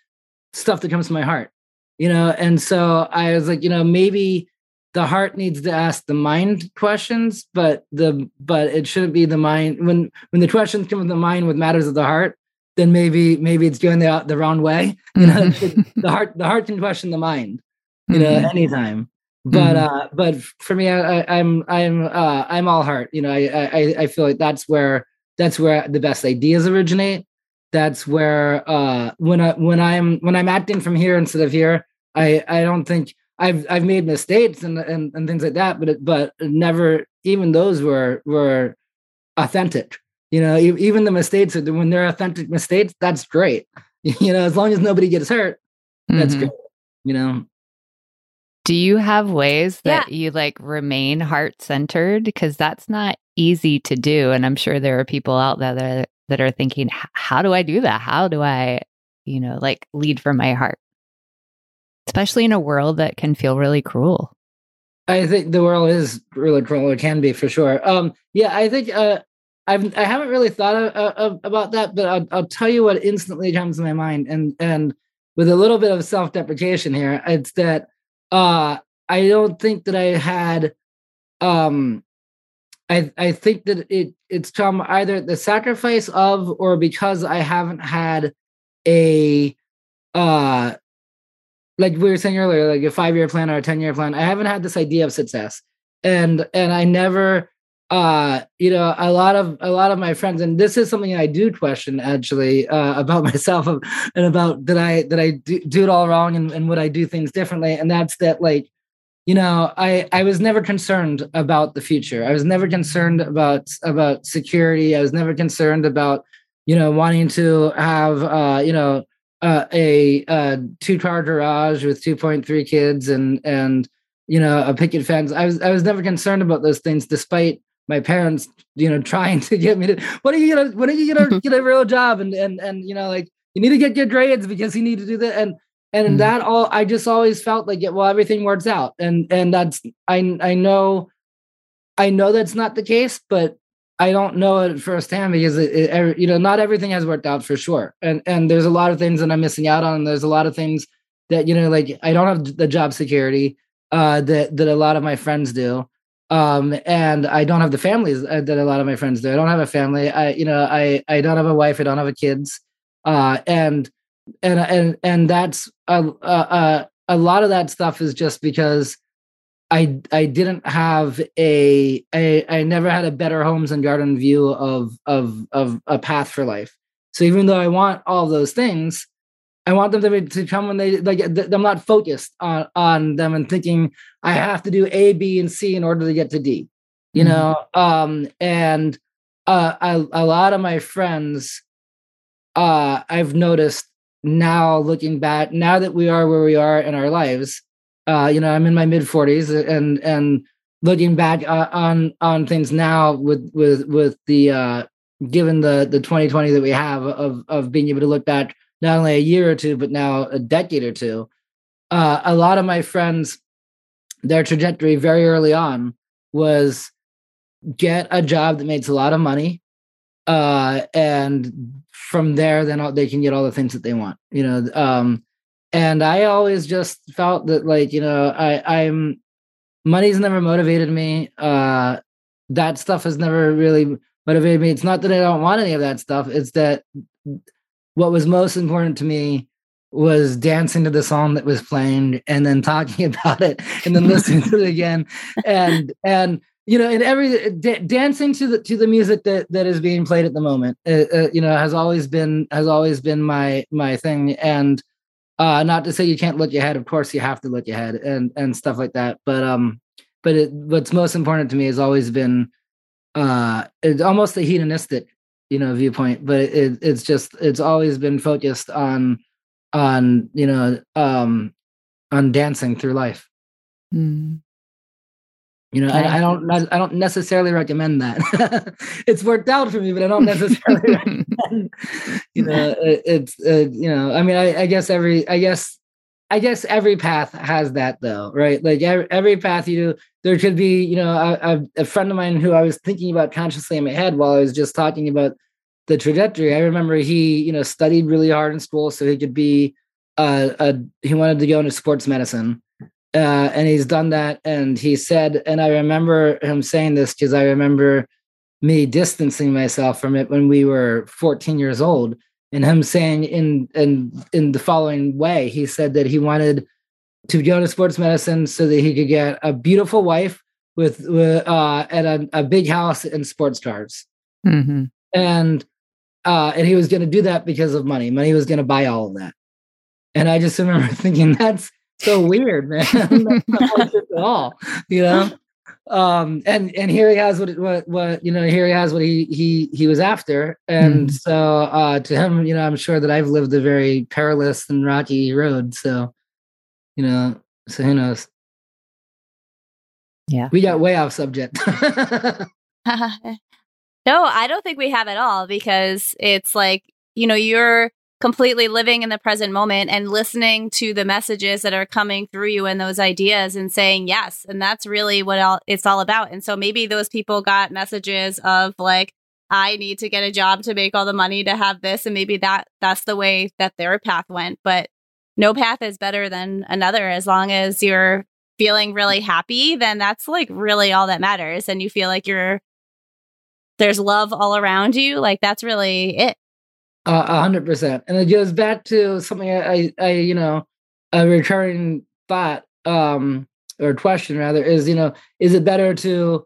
stuff that comes to my heart, you know? And so I was like, you know, maybe the heart needs to ask the mind questions, but the but it shouldn't be the mind when when the questions come from the mind with matters of the heart, then maybe maybe it's going the the wrong way. [laughs] You know, mm-hmm. the heart the heart can question the mind, you know, mm-hmm. anytime. But mm-hmm. uh, but for me, I, I'm I'm uh, I'm all heart. You know, I I I feel like that's where that's where the best ideas originate that's where uh when i when i'm when i'm acting from here instead of here i i don't think i've i've made mistakes and and, and things like that but it, but never even those were were authentic you know even the mistakes when they're authentic mistakes that's great [laughs] you know as long as nobody gets hurt that's mm-hmm. great you know do you have ways that yeah. you like remain heart centered because that's not easy to do and i'm sure there are people out there that that are thinking, how do I do that? How do I, you know, like lead from my heart? Especially in a world that can feel really cruel. I think the world is really cruel. It can be for sure. Um, yeah, I think uh, I've I haven't really thought of, of, about that, but I'll, I'll tell you what instantly comes to my mind, and and with a little bit of self deprecation here, it's that uh, I don't think that I had um, I I think that it it's come either the sacrifice of or because I haven't had a uh like we were saying earlier, like a five year plan or a 10 year plan. I haven't had this idea of success. And and I never uh you know a lot of a lot of my friends and this is something i do question actually uh about [laughs] myself and about that i that i do, do it all wrong and, and would i do things differently and that's that like you know i i was never concerned about the future. I was never concerned about about security. I was never concerned about you know wanting to have uh you know uh, a, a two car garage with 2.3 kids and and you know a picket fence. I was i was never concerned about those things despite my parents you know [laughs] trying to get me to what are you gonna what are you gonna [laughs] get a real job? And and and you know like you need to get good grades because you need to do that. And and mm that all i just always felt like it well everything works out. And and that's i i know i know that's not the case but i don't know it firsthand because it, it, you know not everything has worked out for sure. And and there's a lot of things that i'm missing out on and there's a lot of things that you know like i don't have the job security uh that that a lot of my friends do um and i don't have the families uh, that a lot of my friends do. I don't have a family. I you know i i don't have a wife. I don't have a kids. Uh and and and and that's a, a a lot of that stuff is just because I I didn't have a I I never had a better homes and garden view of of of a path for life. So even though I want all those things, I want them to be, to come when they like. I'm not focused on on them and thinking I have to do A, B, and C in order to get to D. You mm-hmm. know, um, and uh, I, a lot of my friends, uh, I've noticed now looking back, now that we are where we are in our lives, uh, you know, I'm in my mid 40s, and and looking back uh, on on things now with with with the uh, given the the 2020 that we have of of being able to look back not only a year or two, but now a decade or two. Uh, a lot of my friends, their trajectory very early on was get a job that makes a lot of money uh, and from there, then they can get all the things that they want. You know, um, and I always just felt that like you know I I'm money's never motivated me. Uh, that stuff has never really motivated me. It's not that I don't want any of that stuff. It's that what was most important to me was dancing to the song that was playing and then talking [laughs] about it and then listening to it again. And and you know and every dancing to the to the music that that is being played at the moment uh, uh, you know has always been has always been my my thing. And uh not to say you can't look ahead of course you have to look ahead and and stuff like that. But um but it, what's most important to me has always been uh it's almost a hedonistic you know viewpoint but it, it's just it's always been focused on on you know um on dancing through life. Mm. you know I, I, don't i don't necessarily recommend that. [laughs] It's worked out for me but i don't necessarily [laughs] recommend you know it, it's uh, you know i mean I, I guess every i guess I guess every path has that though, right? Like every, path you do, there could be, you know, a, a, friend of mine who I was thinking about consciously in my head while I was just talking about the trajectory. I remember he, you know, studied really hard in school so he could be, uh, a, he wanted to go into sports medicine. Uh, and he's done that. And he said, and I remember him saying this because I remember me distancing myself from it when we were 14 years old and him saying in in in the following way he said that he wanted to go to sports medicine so that he could get a beautiful wife with, with uh at a, a big house and sports cars. Mm-hmm. and uh and he was going to do that because of money. Money was going to buy all of that. And i just remember [laughs] thinking that's so weird man. [laughs] That's not at all you know um and and here he has what what what you know here he has what he he he was after. And mm. so uh to him you know i'm sure that i've lived a very perilous and rocky road. So you know so who knows? Yeah. We got way off subject. [laughs] [laughs] No i don't think we have at all because it's like you know you're completely living in the present moment and listening to the messages that are coming through you and those ideas and saying yes. And that's really what all, it's all about. And so maybe those people got messages of like i need to get a job to make all the money to have this. And maybe that that's the way that their path went. But no path is better than another. As long as you're feeling really happy then that's like really all that matters. And you feel like you're there's love all around you. Like that's really it a hundred percent. And it goes back to something I, I, you know, a recurring thought, um, or question rather is, you know, is it better to,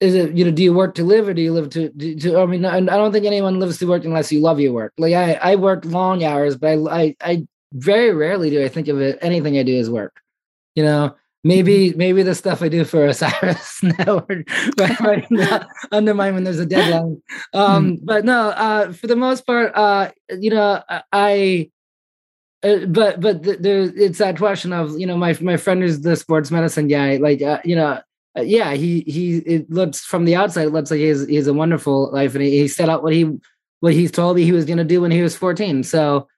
is it, you know, do you work to live or do you live to, to, I mean, I don't think anyone lives to work unless you love your work. Like I, I work long hours, but I, I, I very rarely do I think of it, anything I do as work, you know, maybe mm-hmm. maybe the stuff I do for [laughs] Osiris [laughs] Network right, right [laughs] undermine when there's a deadline. Um, mm-hmm. But no, uh, for the most part, uh, you know, I. Uh, but but there, it's that question of you know my my friend is the sports medicine guy like uh, you know uh, yeah he he it looks from the outside it looks like he's he's a wonderful life and he, he set out what he what he's told me he was going to do when he was 14 so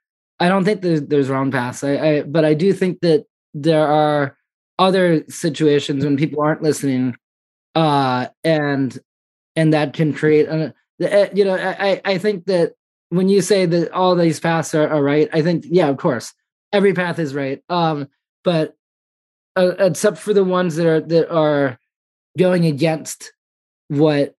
I don't think there's there's wrong paths I, I but I do think that there are other situations when people aren't listening uh and and that can create a, eh, you know i i think that when you say that all these paths are, are right i think yeah of course every path is right um but uh, except for the ones that are that are going against what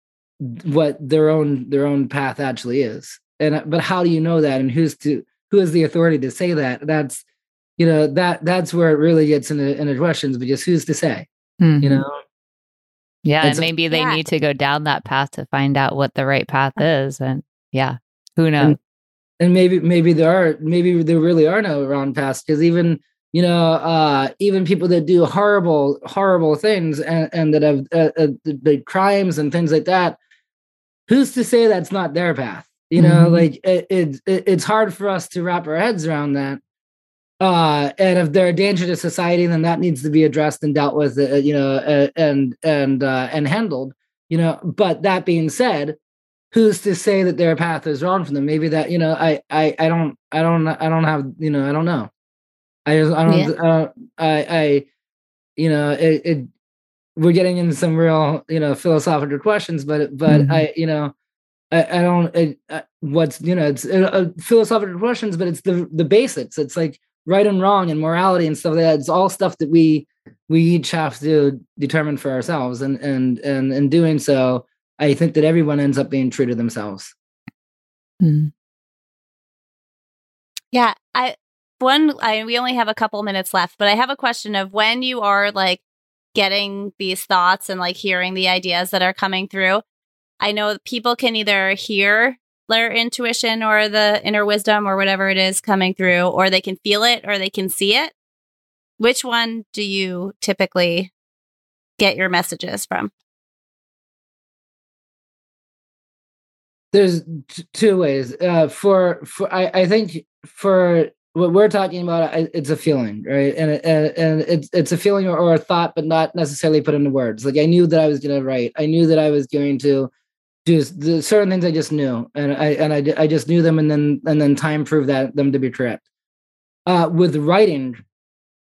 what their own their own path actually is and but how do you know that and who's to who has the authority to say that? That's you know that that's where it really gets into into questions because who's to say mm-hmm. you know yeah and, and maybe they yeah. need to go down that path to find out what the right path is and yeah who knows and, and maybe maybe there are maybe there really are no wrong paths because even you know uh even people that do horrible horrible things and, and that have uh, uh, the crimes and things like that who's to say that's not their path you know mm-hmm. like it, it, it's hard for us to wrap our heads around that uh and if they're a danger to society then that needs to be addressed and dealt with uh, you know uh, and and uh, and handled you know but that being said who's to say that their path is wrong for them maybe that you know i i i don't i don't i don't have you know i don't know i just i don't yeah. uh, i i you know it, it we're getting into some real you know philosophical questions but but mm-hmm. i you know I, I don't. It, uh, what's you know, it's philosophical questions, but it's the the basics. It's like right and wrong and morality and stuff like that. It's all stuff that we we each have to determine for ourselves, and and and in doing so, I think that everyone ends up being true to themselves. Hmm. Yeah, I one. I we only have a couple minutes left, but I have a question of when you are like getting these thoughts and like hearing the ideas that are coming through. I know people can either hear their intuition or the inner wisdom or whatever it is coming through, or they can feel it or they can see it. Which one do you typically get your messages from? There's t- two ways. Uh, for for I, I think for what we're talking about, it's a feeling, right? And and, and it's it's a feeling or, or a thought, but not necessarily put into words. Like I knew that I was going to write. I knew that I was going to just the certain things I just knew, and I and I I just knew them, and then and then time proved that them to be correct. Uh, with writing,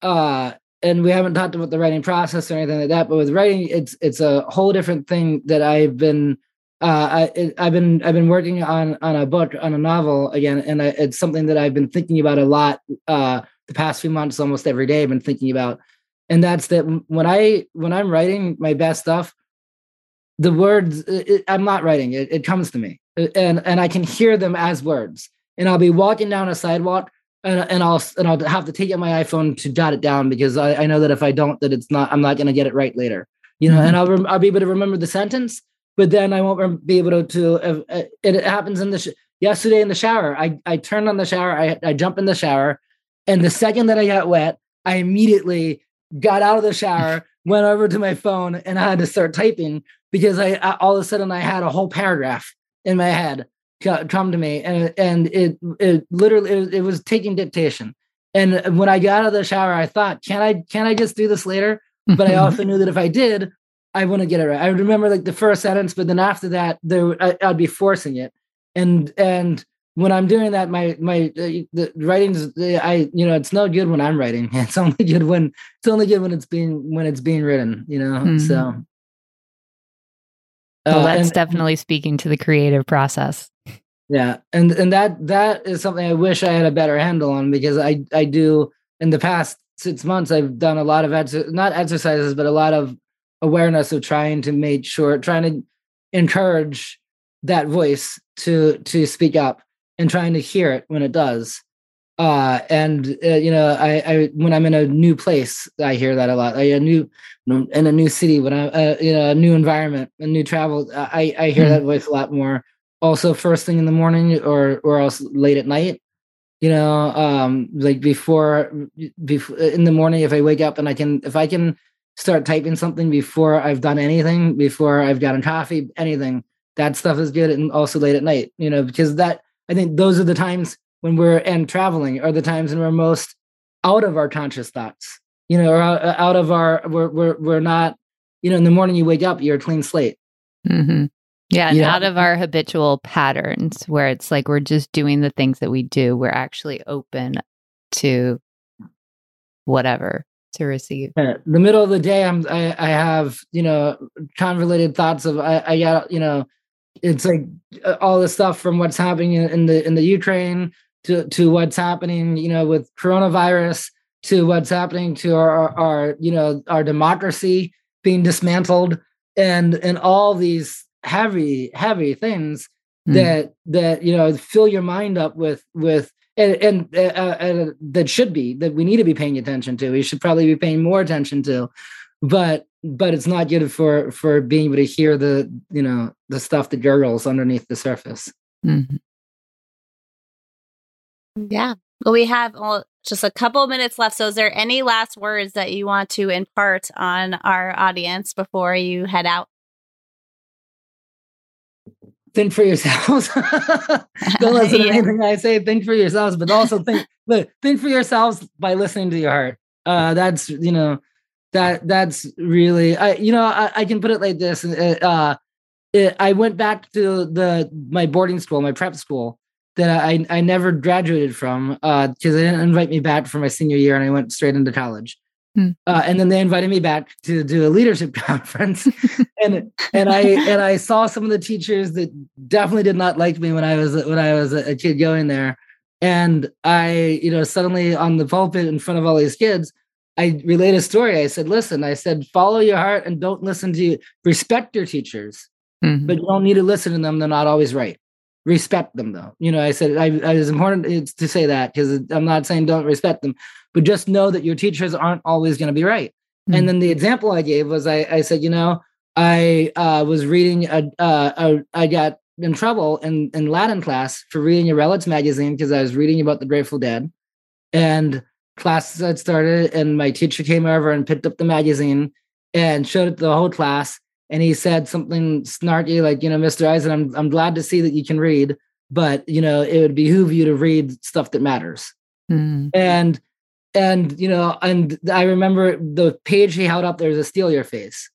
uh, and we haven't talked about the writing process or anything like that, but with writing, it's it's a whole different thing that I've been. Uh, I, I've been I've been working on on a book on a novel again, and I, it's something that I've been thinking about a lot uh, the past few months, almost every day. I've been thinking about, and that's that when I when I'm writing my best stuff, the words it, i'm not writing it it comes to me. And and i can hear them as words. And i'll be walking down a sidewalk and, and i'll and i'll have to take out my iphone to jot it down because i, I know that if i don't that it's not i'm not going to get it right later. You know mm-hmm. and i'll rem- i'll be able to remember the sentence but then i won't be able to, to uh, uh, it, it happens in the sh- yesterday in the shower i i turned on the shower i i jump in the shower and the second that i got wet i immediately got out of the shower went over to my phone and i had to start typing because I, I, all of a sudden I had a whole paragraph in my head come to me, and and it it literally it, it, was taking dictation. And when I got out of the shower, I thought, can I can I just do this later? But I [laughs] also knew that if I did, I wouldn't get it right. I remember like the first sentence, but then after that, there I, I'd be forcing it, and and when I'm doing that, my my uh, the writings, I you know, it's no good when I'm writing. [laughs] It's only good when it's only good when it's being when it's being written. You know, mm-hmm. so well, uh, that's and, definitely speaking to the creative process. Yeah, and and that that is something I wish I had a better handle on because I I do in the past six months I've done a lot of ex- not exercises but a lot of awareness of trying to make sure trying to encourage that voice to to speak up and trying to hear it when it does uh, and uh, you know, I, I when I'm in a new place, I hear that a lot. A new in a new city, when I uh, you know a new environment, a new travel, I I hear mm-hmm. that voice a lot more. Also, first thing in the morning, or or else late at night. You know, um, like before, before in the morning, if I wake up and I can, if I can start typing something before I've done anything, before I've gotten coffee, anything, that stuff is good. And also late at night, you know, because that I think those are the times when we're and traveling are the times when we're most out of our conscious thoughts you know or out, out of our we're, we're we're not you know in the morning you wake up you're a clean slate mm-hmm. yeah out of our habitual patterns where it's like we're just doing the things that we do we're actually open to whatever to receive yeah. the middle of the day i'm i, I have you know convoluted thoughts of i, I got you know it's like uh, all the stuff from what's happening in the in the ukraine to to what's happening, you know, with coronavirus, to what's happening to our, our, you know our democracy being dismantled, and and all these heavy heavy things mm. that that you know fill your mind up with with and, and uh, uh, that should be that we need to be paying attention to. We should probably be paying more attention to, but but it's not good for for being able to hear the you know the stuff that gurgles underneath the surface. Mm-hmm. Yeah. Well, we have well, just a couple minutes left. So, is there any last words that you want to impart on our audience before you head out? Think for yourselves. [laughs] Don't [laughs] listen yeah. to anything I say. Think for yourselves, but also think [laughs] look, think for yourselves by listening to your heart. Uh, that's you know that that's really I you know I, I can put it like this. Uh, it, I went back to the my boarding school, my prep school, that I I never graduated from because uh, they didn't invite me back for my senior year, and I went straight into college. Hmm. Uh, and then they invited me back to do a leadership [laughs] conference, [laughs] and and I and I saw some of the teachers that definitely did not like me when I was when I was a kid going there, and I you know suddenly on the pulpit in front of all these kids, I relayed a story. I said, "Listen, I said follow your heart and don't listen to you. respect your teachers, mm-hmm. but you don't need to listen to them. They're not always right." Respect them though. You know i said I, I it's important to say that because i'm not saying don't respect them but just know that your teachers aren't always going to be right. Mm-hmm. and then the example i gave was i, I said you know i uh, was reading a, uh, a, I got in trouble in, in latin class for reading a Relix magazine because i was reading about the grateful dead. And class had started and my teacher came over and picked up the magazine and showed it to the whole class and he said something snarky like, you know, Mr. Eisen, I'm I'm glad to see that you can read, but you know, it would behoove you to read stuff that matters. Mm. And and you know, and I remember the page he held up. There's a steal your face,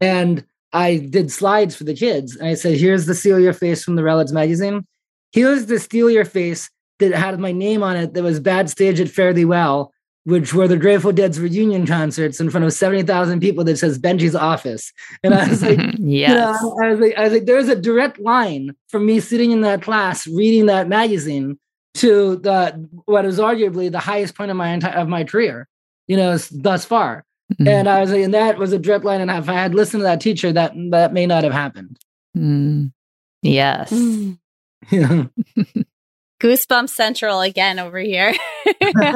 and I did slides for the kids, and I said, "Here's the steal your face from the Relix magazine. Here's the steal your face that had my name on it. That was bad stage at Thee Well, which were the Grateful Dead's reunion concerts in front of 70,000 people that says Benji's office. And I was like, yes. [laughs] You know, I was like, I was like, there's a direct line from me sitting in that class reading that magazine to the what is arguably the highest point of my entire of my career, you know, thus far. Mm-hmm. And I was like, and that was a direct line. And if I had listened to that teacher, that that may not have happened. Mm. Yes. [laughs] Yeah. [laughs] Goosebumps Central again over here. [laughs]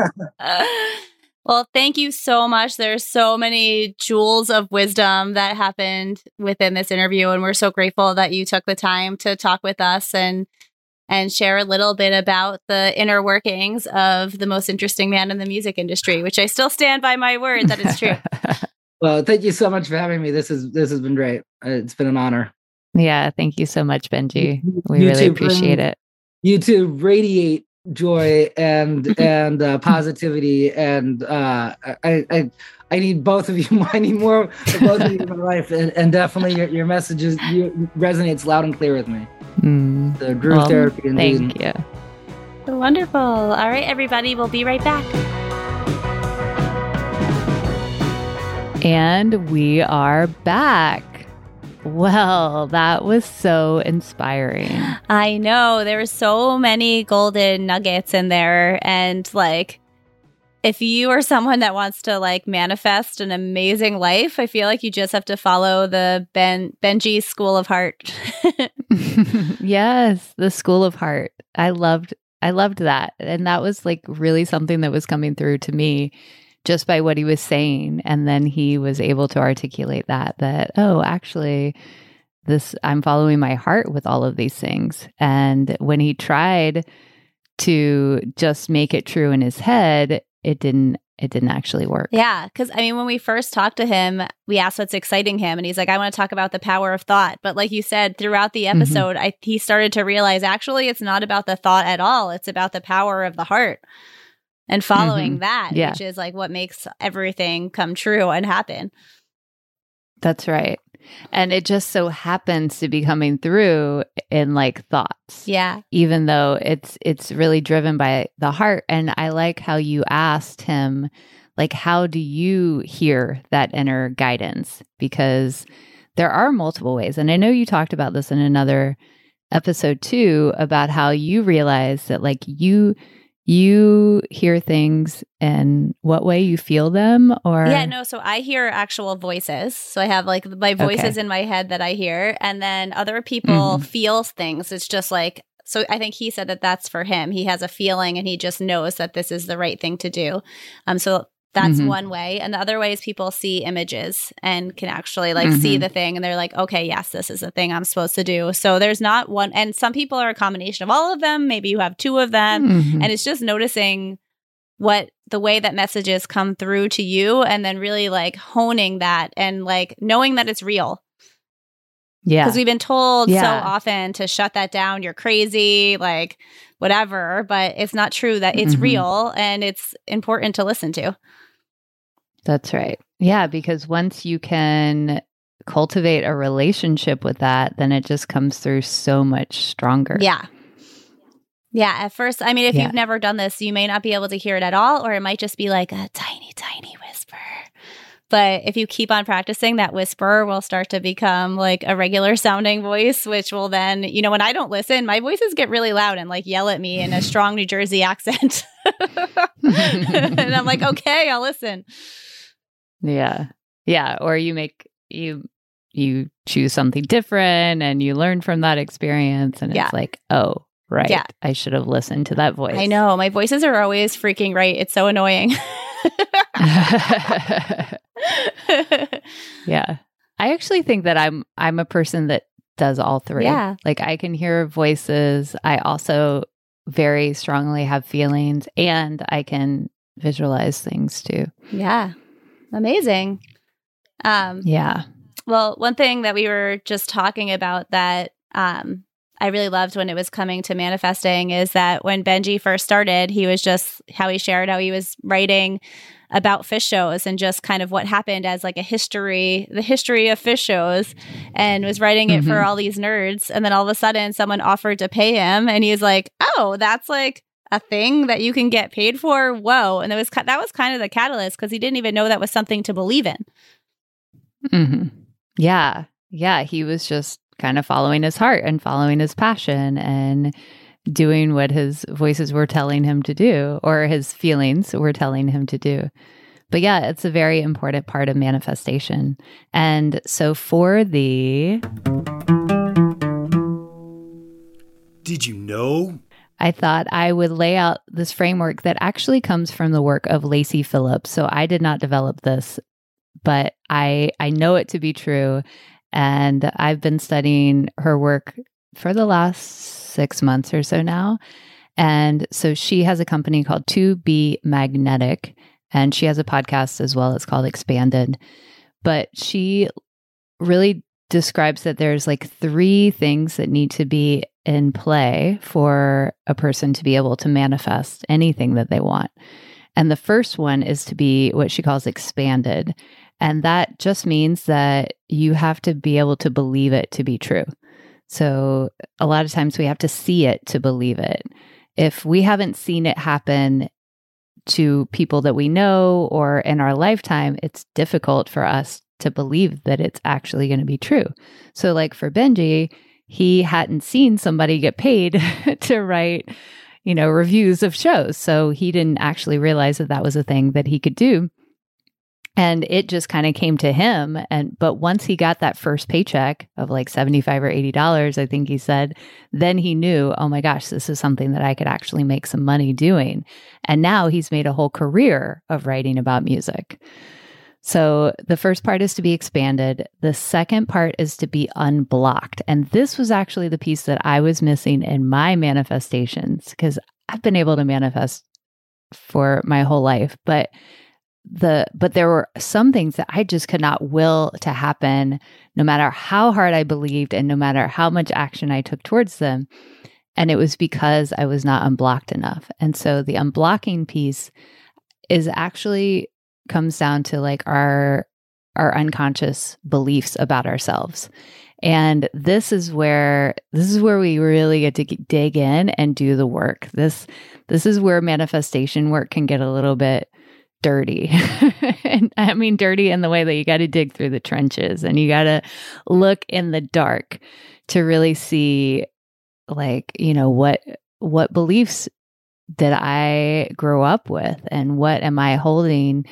well, thank you so much. There's so many jewels of wisdom that happened within this interview, and we're so grateful that you took the time to talk with us and and share a little bit about the inner workings of the most interesting man in the music industry, which I still stand by my word that it's true. [laughs] well, thank you so much for having me. This is this has been great. It's been an honor. Yeah, thank you so much, Benji. We you really appreciate it you two radiate joy and [laughs] and uh, positivity and uh, I, I I need both of you. [laughs] I need more of both of you in my life, and, and definitely your, your messages you, resonates loud and clear with me. Mm. The groove well, therapy. Indeed. Thank you. Wonderful. All right, everybody, we'll be right back. And we are back. Well, that was so inspiring. I know. There were so many golden nuggets in there. And like, if you are someone that wants to like manifest an amazing life, I feel like you just have to follow the Ben Benji School of Heart. [laughs] yes, the School of Heart. I loved I loved that. And that was like really something that was coming through to me just by what he was saying and then he was able to articulate that that oh actually this i'm following my heart with all of these things and when he tried to just make it true in his head it didn't it didn't actually work. Yeah. Cause I mean, when we first talked to him, we asked what's exciting him. And he's like, I want to talk about the power of thought. But like you said, throughout the mm-hmm. episode, mm-hmm. I, he started to realize actually it's not about the thought at all. It's about the power of the heart and following mm-hmm. that, yeah. which is like what makes everything come true and happen. That's right. And it just so happens to be coming through in like thoughts. Yeah. Even though it's it's really driven by the heart and I like how you asked him like how do you hear that inner guidance because there are multiple ways and I know you talked about this in another episode too about how you realize that like you you hear things and what way you feel them or? Yeah no so i hear actual voices. So i have like my voices okay. in my head that i hear and then other people mm-hmm. feel things. It's just like so i think he said that that's for him. He has a feeling and he just knows that this is the right thing to do. Um so that's mm-hmm. one way. And the other way is people see images and can actually like mm-hmm. see the thing and they're like, okay, yes, this is the thing I'm supposed to do. So there's not one. And some people are a combination of all of them. Maybe you have two of them. Mm-hmm. And it's just noticing what the way that messages come through to you and then really like honing that and like knowing that it's real. Yeah. Because we've been told yeah. so often to shut that down. You're crazy, like whatever. But it's not true that it's mm-hmm. real and it's important to listen to. That's right. Yeah, because once you can cultivate a relationship with that, then it just comes through so much stronger. Yeah. Yeah. At first, I mean, if yeah. you've never done this, you may not be able to hear it at all, or it might just be like a tiny, tiny whisper. But if you keep on practicing, that whisper will start to become like a regular sounding voice, which will then, you know, when I don't listen, my voices get really loud and like yell at me in a strong New Jersey accent. [laughs] and I'm like, okay, I'll listen. Yeah. Yeah. Or you make, you, you choose something different and you learn from that experience. And yeah. it's like, oh, right. Yeah. I should have listened to that voice. I know. My voices are always freaking right. It's so annoying. [laughs] [laughs] yeah. I actually think that I'm I'm a person that does all three. Yeah. Like I can hear voices. I also very strongly have feelings and I can visualize things too. Yeah. Amazing. Um yeah. Well, one thing that we were just talking about that um I really loved when it was coming to manifesting is that when Benji first started, he was just how he shared how he was writing about Phish shows and just kind of what happened as like a history, the history of Phish shows, and was writing it mm-hmm. for all these nerds. And then all of a sudden, someone offered to pay him, and he's like, "Oh, that's like." A thing that you can get paid for. Whoa! And it was that was kind of the catalyst because he didn't even know that was something to believe in. Mm-hmm. Yeah, yeah. He was just kind of following his heart and following his passion and doing what his voices were telling him to do or his feelings were telling him to do. But yeah, it's a very important part of manifestation. And so for the. Did you know? I thought I would lay out this framework that actually comes from the work of Lacey Phillips. So I did not develop this, but I I know it to be true and I've been studying her work for the last six months or so now. And so she has a company called To Be Magnetic, and she has a podcast as well. It's called Expanded. But she really describes that there's like three things that need to be in play for a person to be able to manifest anything that they want. And the first one is to be what she calls expanded. And that just means that you have to be able to believe it to be true. So a lot of times we have to see it to believe it. If we haven't seen it happen to people that we know or in our lifetime, it's difficult for us to believe that it's actually going to be true. So, like for Benji, he hadn't seen somebody get paid [laughs] to write, you know, reviews of shows. So he didn't actually realize that that was a thing that he could do and it just kind of came to him. And but once he got that first paycheck of like 75 or 80 dollars i think he said then he knew oh my gosh this is something that i could actually make some money doing. And now he's made a whole career of writing about music. So the first part is to be expanded. The second part is to be unblocked. And this was actually the piece that i was missing in my manifestations because i've been able to manifest for my whole life. But the but there were some things that I just could not will to happen no matter how hard I believed and no matter how much action I took towards them and it was because I was not unblocked enough. And so the unblocking piece is actually comes down to like our our unconscious beliefs about ourselves. And this is where this is where we really get to dig in and do the work. This this is where manifestation work can get a little bit dirty. [laughs] and I mean dirty in the way that you got to dig through the trenches and you got to look in the dark to really see like, you know, what what beliefs did I grow up with and what am I holding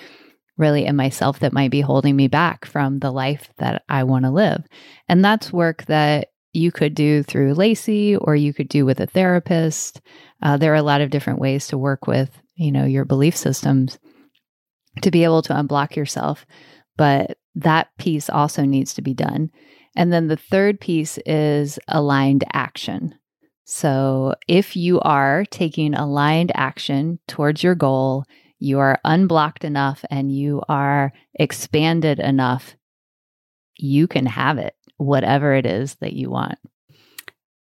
really in myself that might be holding me back from the life that I want to live. And that's work that you could do through Lacey or you could do with a therapist. Uh, there are a lot of different ways to work with, you know, your belief systems to be able to unblock yourself. But that piece also needs to be done. And then the third piece is aligned action. So if you are taking aligned action towards your goal, you are unblocked enough and you are expanded enough, you can have it, whatever it is that you want.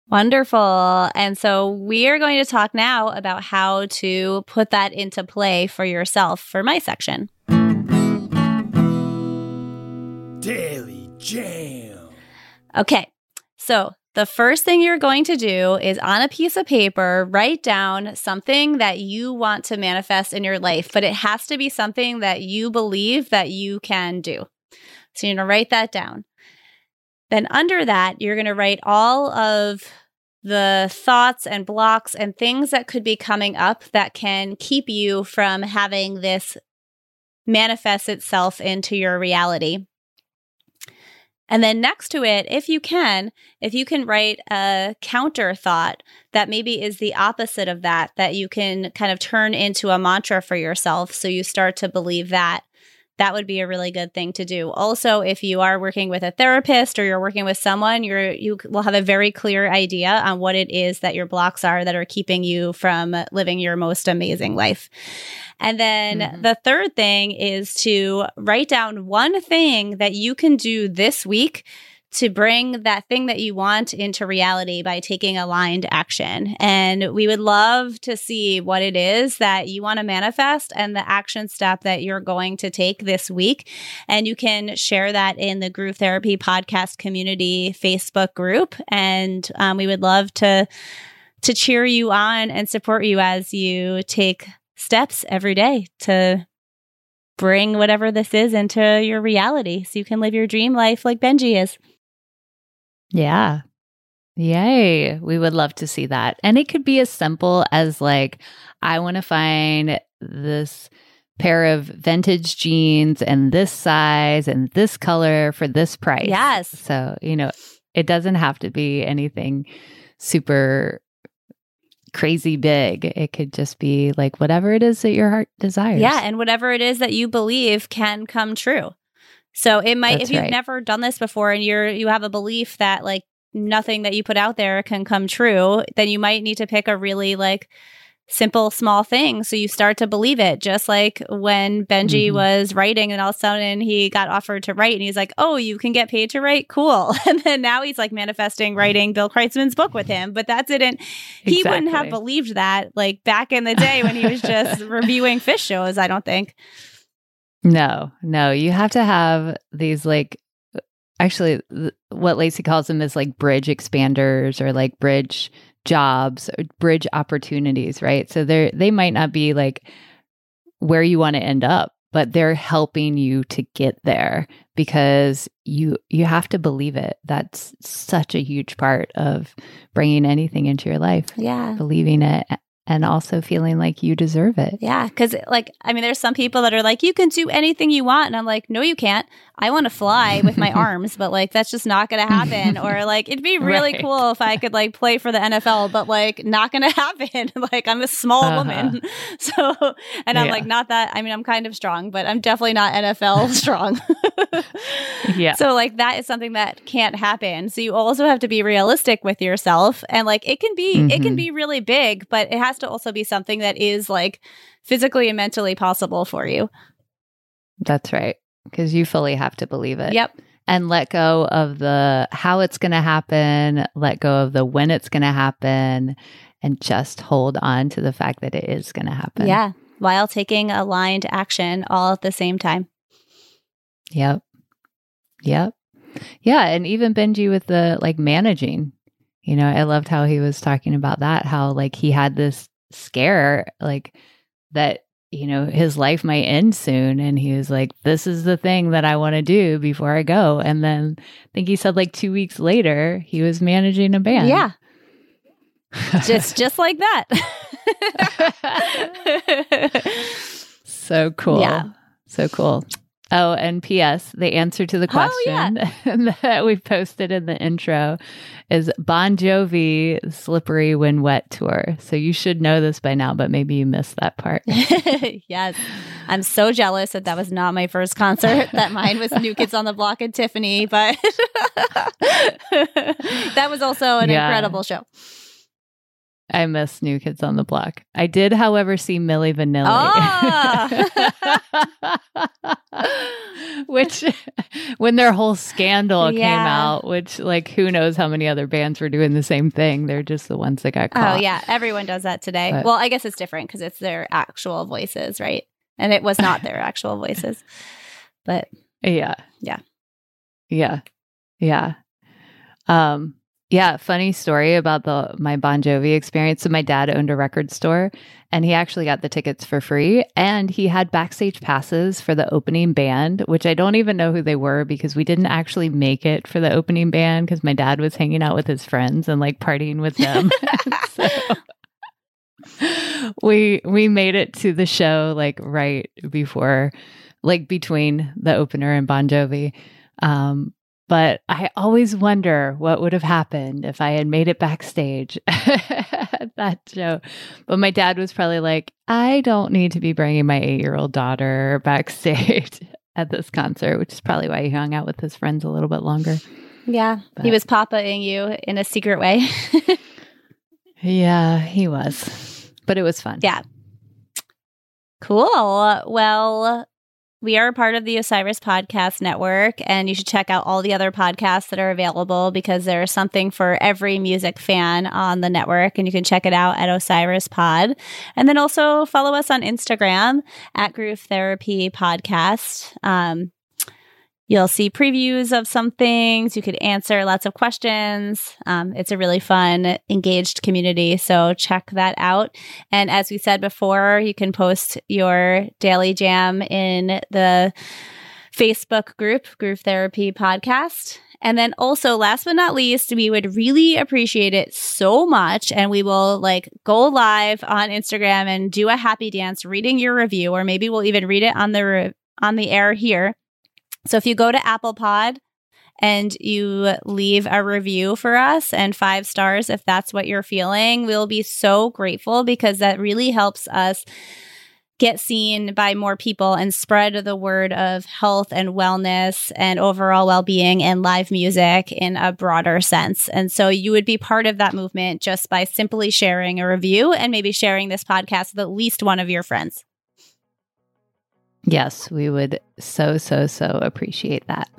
Wonderful. And so we are going to talk now about how to put that into play for yourself for my section. Daily Jam. Okay. So the first thing you're going to do is on a piece of paper, write down something that you want to manifest in your life, but it has to be something that you believe that you can do. So you're going to write that down. Then under that, you're going to write all of the thoughts and blocks and things that could be coming up that can keep you from having this manifest itself into your reality. And then next to it, if you can, if you can write a counter thought that maybe is the opposite of that, that you can kind of turn into a mantra for yourself. So you start to believe that that would be a really good thing to do. Also, if you are working with a therapist or you're working with someone, you're you will have a very clear idea on what it is that your blocks are that are keeping you from living your most amazing life. And then mm-hmm. the third thing is to write down one thing that you can do this week to bring that thing that you want into reality by taking aligned action. And we would love to see what it is that you want to manifest and the action step that you're going to take this week. And you can share that in the Groove Therapy Podcast Community Facebook group. And um, we would love to to cheer you on and support you as you take steps every day to bring whatever this is into your reality so you can live your dream life like Benji is. Yeah. Yay. We would love to see that. And it could be as simple as like, I want to find this pair of vintage jeans and this size and this color for this price. Yes. So, you know, it doesn't have to be anything super crazy big. It could just be like whatever it is that your heart desires. Yeah. And whatever it is that you believe can come true. So it might, That's if you've right. never done this before and you're, you have a belief that like nothing that you put out there can come true, then you might need to pick a really like, simple small thing so you start to believe it just like when benji mm-hmm. was writing and all of a sudden he got offered to write and he's like oh you can get paid to write cool [laughs] and then now he's like manifesting writing bill kreutzmann's book with him but that didn't he exactly. wouldn't have believed that like back in the day when he was just [laughs] reviewing Phish shows i don't think no, no, you have to have these like actually what Lacey calls them is like bridge expanders or like bridge jobs or bridge opportunities, right? So they're they might not be like where you want to end up, but they're helping you to get there because you you have to believe it. That's such a huge part of bringing anything into your life. Yeah. Believing it and also feeling like you deserve it. Yeah. Cause, like, I mean, there's some people that are like, you can do anything you want. And I'm like, no, you can't. I want to fly with my [laughs] arms, but like, that's just not going to happen. [laughs] or like, it'd be really right. cool if I could like play for the NFL, but like, not going [laughs] to happen. like, I'm a small uh-huh. woman. So, and I'm yeah. like, not that, I mean, I'm kind of strong, but I'm definitely not NFL strong. yeah. So, like, that is something that can't happen. So, you also have to be realistic with yourself. And like, it can be, mm-hmm. it can mm-hmm. be really big, but it has has to also be something that is like physically and mentally possible for you. That's right. Because you fully have to believe it. Yep. And let go of the how it's going to happen, let go of the when it's going to happen, and just hold on to the fact that it is going to happen. Yeah. While taking aligned action all at the same time. Yep. Yep. Yeah. And even Benji with the like managing, you know, I loved how he was talking about that, how like he had this scare, like that, you know, his life might end soon. And he was like, this is the thing that I want to do before I go. And then I think he said like two weeks later, he was managing a band. Yeah. [laughs] just just like that. [laughs] so cool. Yeah. So cool. Oh, and P.S. The answer to the question oh, yeah. [laughs] that we posted in the intro is Bon Jovi Slippery When Wet tour. So you should know this by now, but maybe you missed that part. [laughs] yes. I'm so jealous that that was not my first concert, that mine was New Kids on the Block and Tiffany, but [laughs] that was also an yeah. incredible show. I miss New Kids on the Block. I did, however, see Milli Vanilli. Oh! Which, [laughs] when their whole scandal yeah. came out, which, like, who knows how many other bands were doing the same thing? They're just the ones that got oh, caught. Oh, yeah. Everyone does that today. But, well, I guess it's different because it's their actual voices, right? And it was not their actual voices. But [laughs] yeah. Yeah. Yeah. Yeah. Um, Yeah, funny story about the my Bon Jovi experience. So my dad owned a record store and he actually got the tickets for free and he had backstage passes for the opening band, which I don't even know who they were because we didn't actually make it for the opening band because my dad was hanging out with his friends and like partying with them. [laughs] [laughs] so we we made it to the show like right before like between the opener and Bon Jovi. Um, but I always wonder what would have happened if I had made it backstage [laughs] at that show. But my dad was probably like, I don't need to be bringing my eight year old daughter backstage [laughs] at this concert, which is probably why he hung out with his friends a little bit longer. Yeah. But, he was papaing you in a secret way. [laughs] yeah, he was. But it was fun. Yeah. Cool. Well, we are a part of the Osiris Podcast Network, and you should check out all the other podcasts that are available because there's something for every music fan on the network, and you can check it out at Osiris Pod. And then also follow us on Instagram at Groove Therapy Podcast. Um, You'll see previews of some things. You could answer lots of questions. Um, it's a really fun, engaged community. So check that out. And as we said before, you can post your daily jam in the Facebook group, Groove Therapy Podcast. And then also, last but not least, we would really appreciate it so much. And we will like go live on Instagram and do a happy dance reading your review, or maybe we'll even read it on the, re- on the air here. So if you go to Apple Pod and you leave a review for us and five stars, if that's what you're feeling, we'll be so grateful because that really helps us get seen by more people and spread the word of health and wellness and overall well-being and live music in a broader sense. And so you would be part of that movement just by simply sharing a review and maybe sharing this podcast with at least one of your friends. Yes, we would so, so, so appreciate that.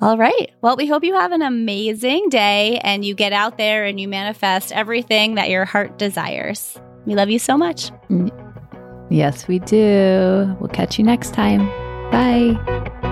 All right. Well, we hope you have an amazing day and you get out there and you manifest everything that your heart desires. We love you so much. Yes, we do. We'll catch you next time. Bye.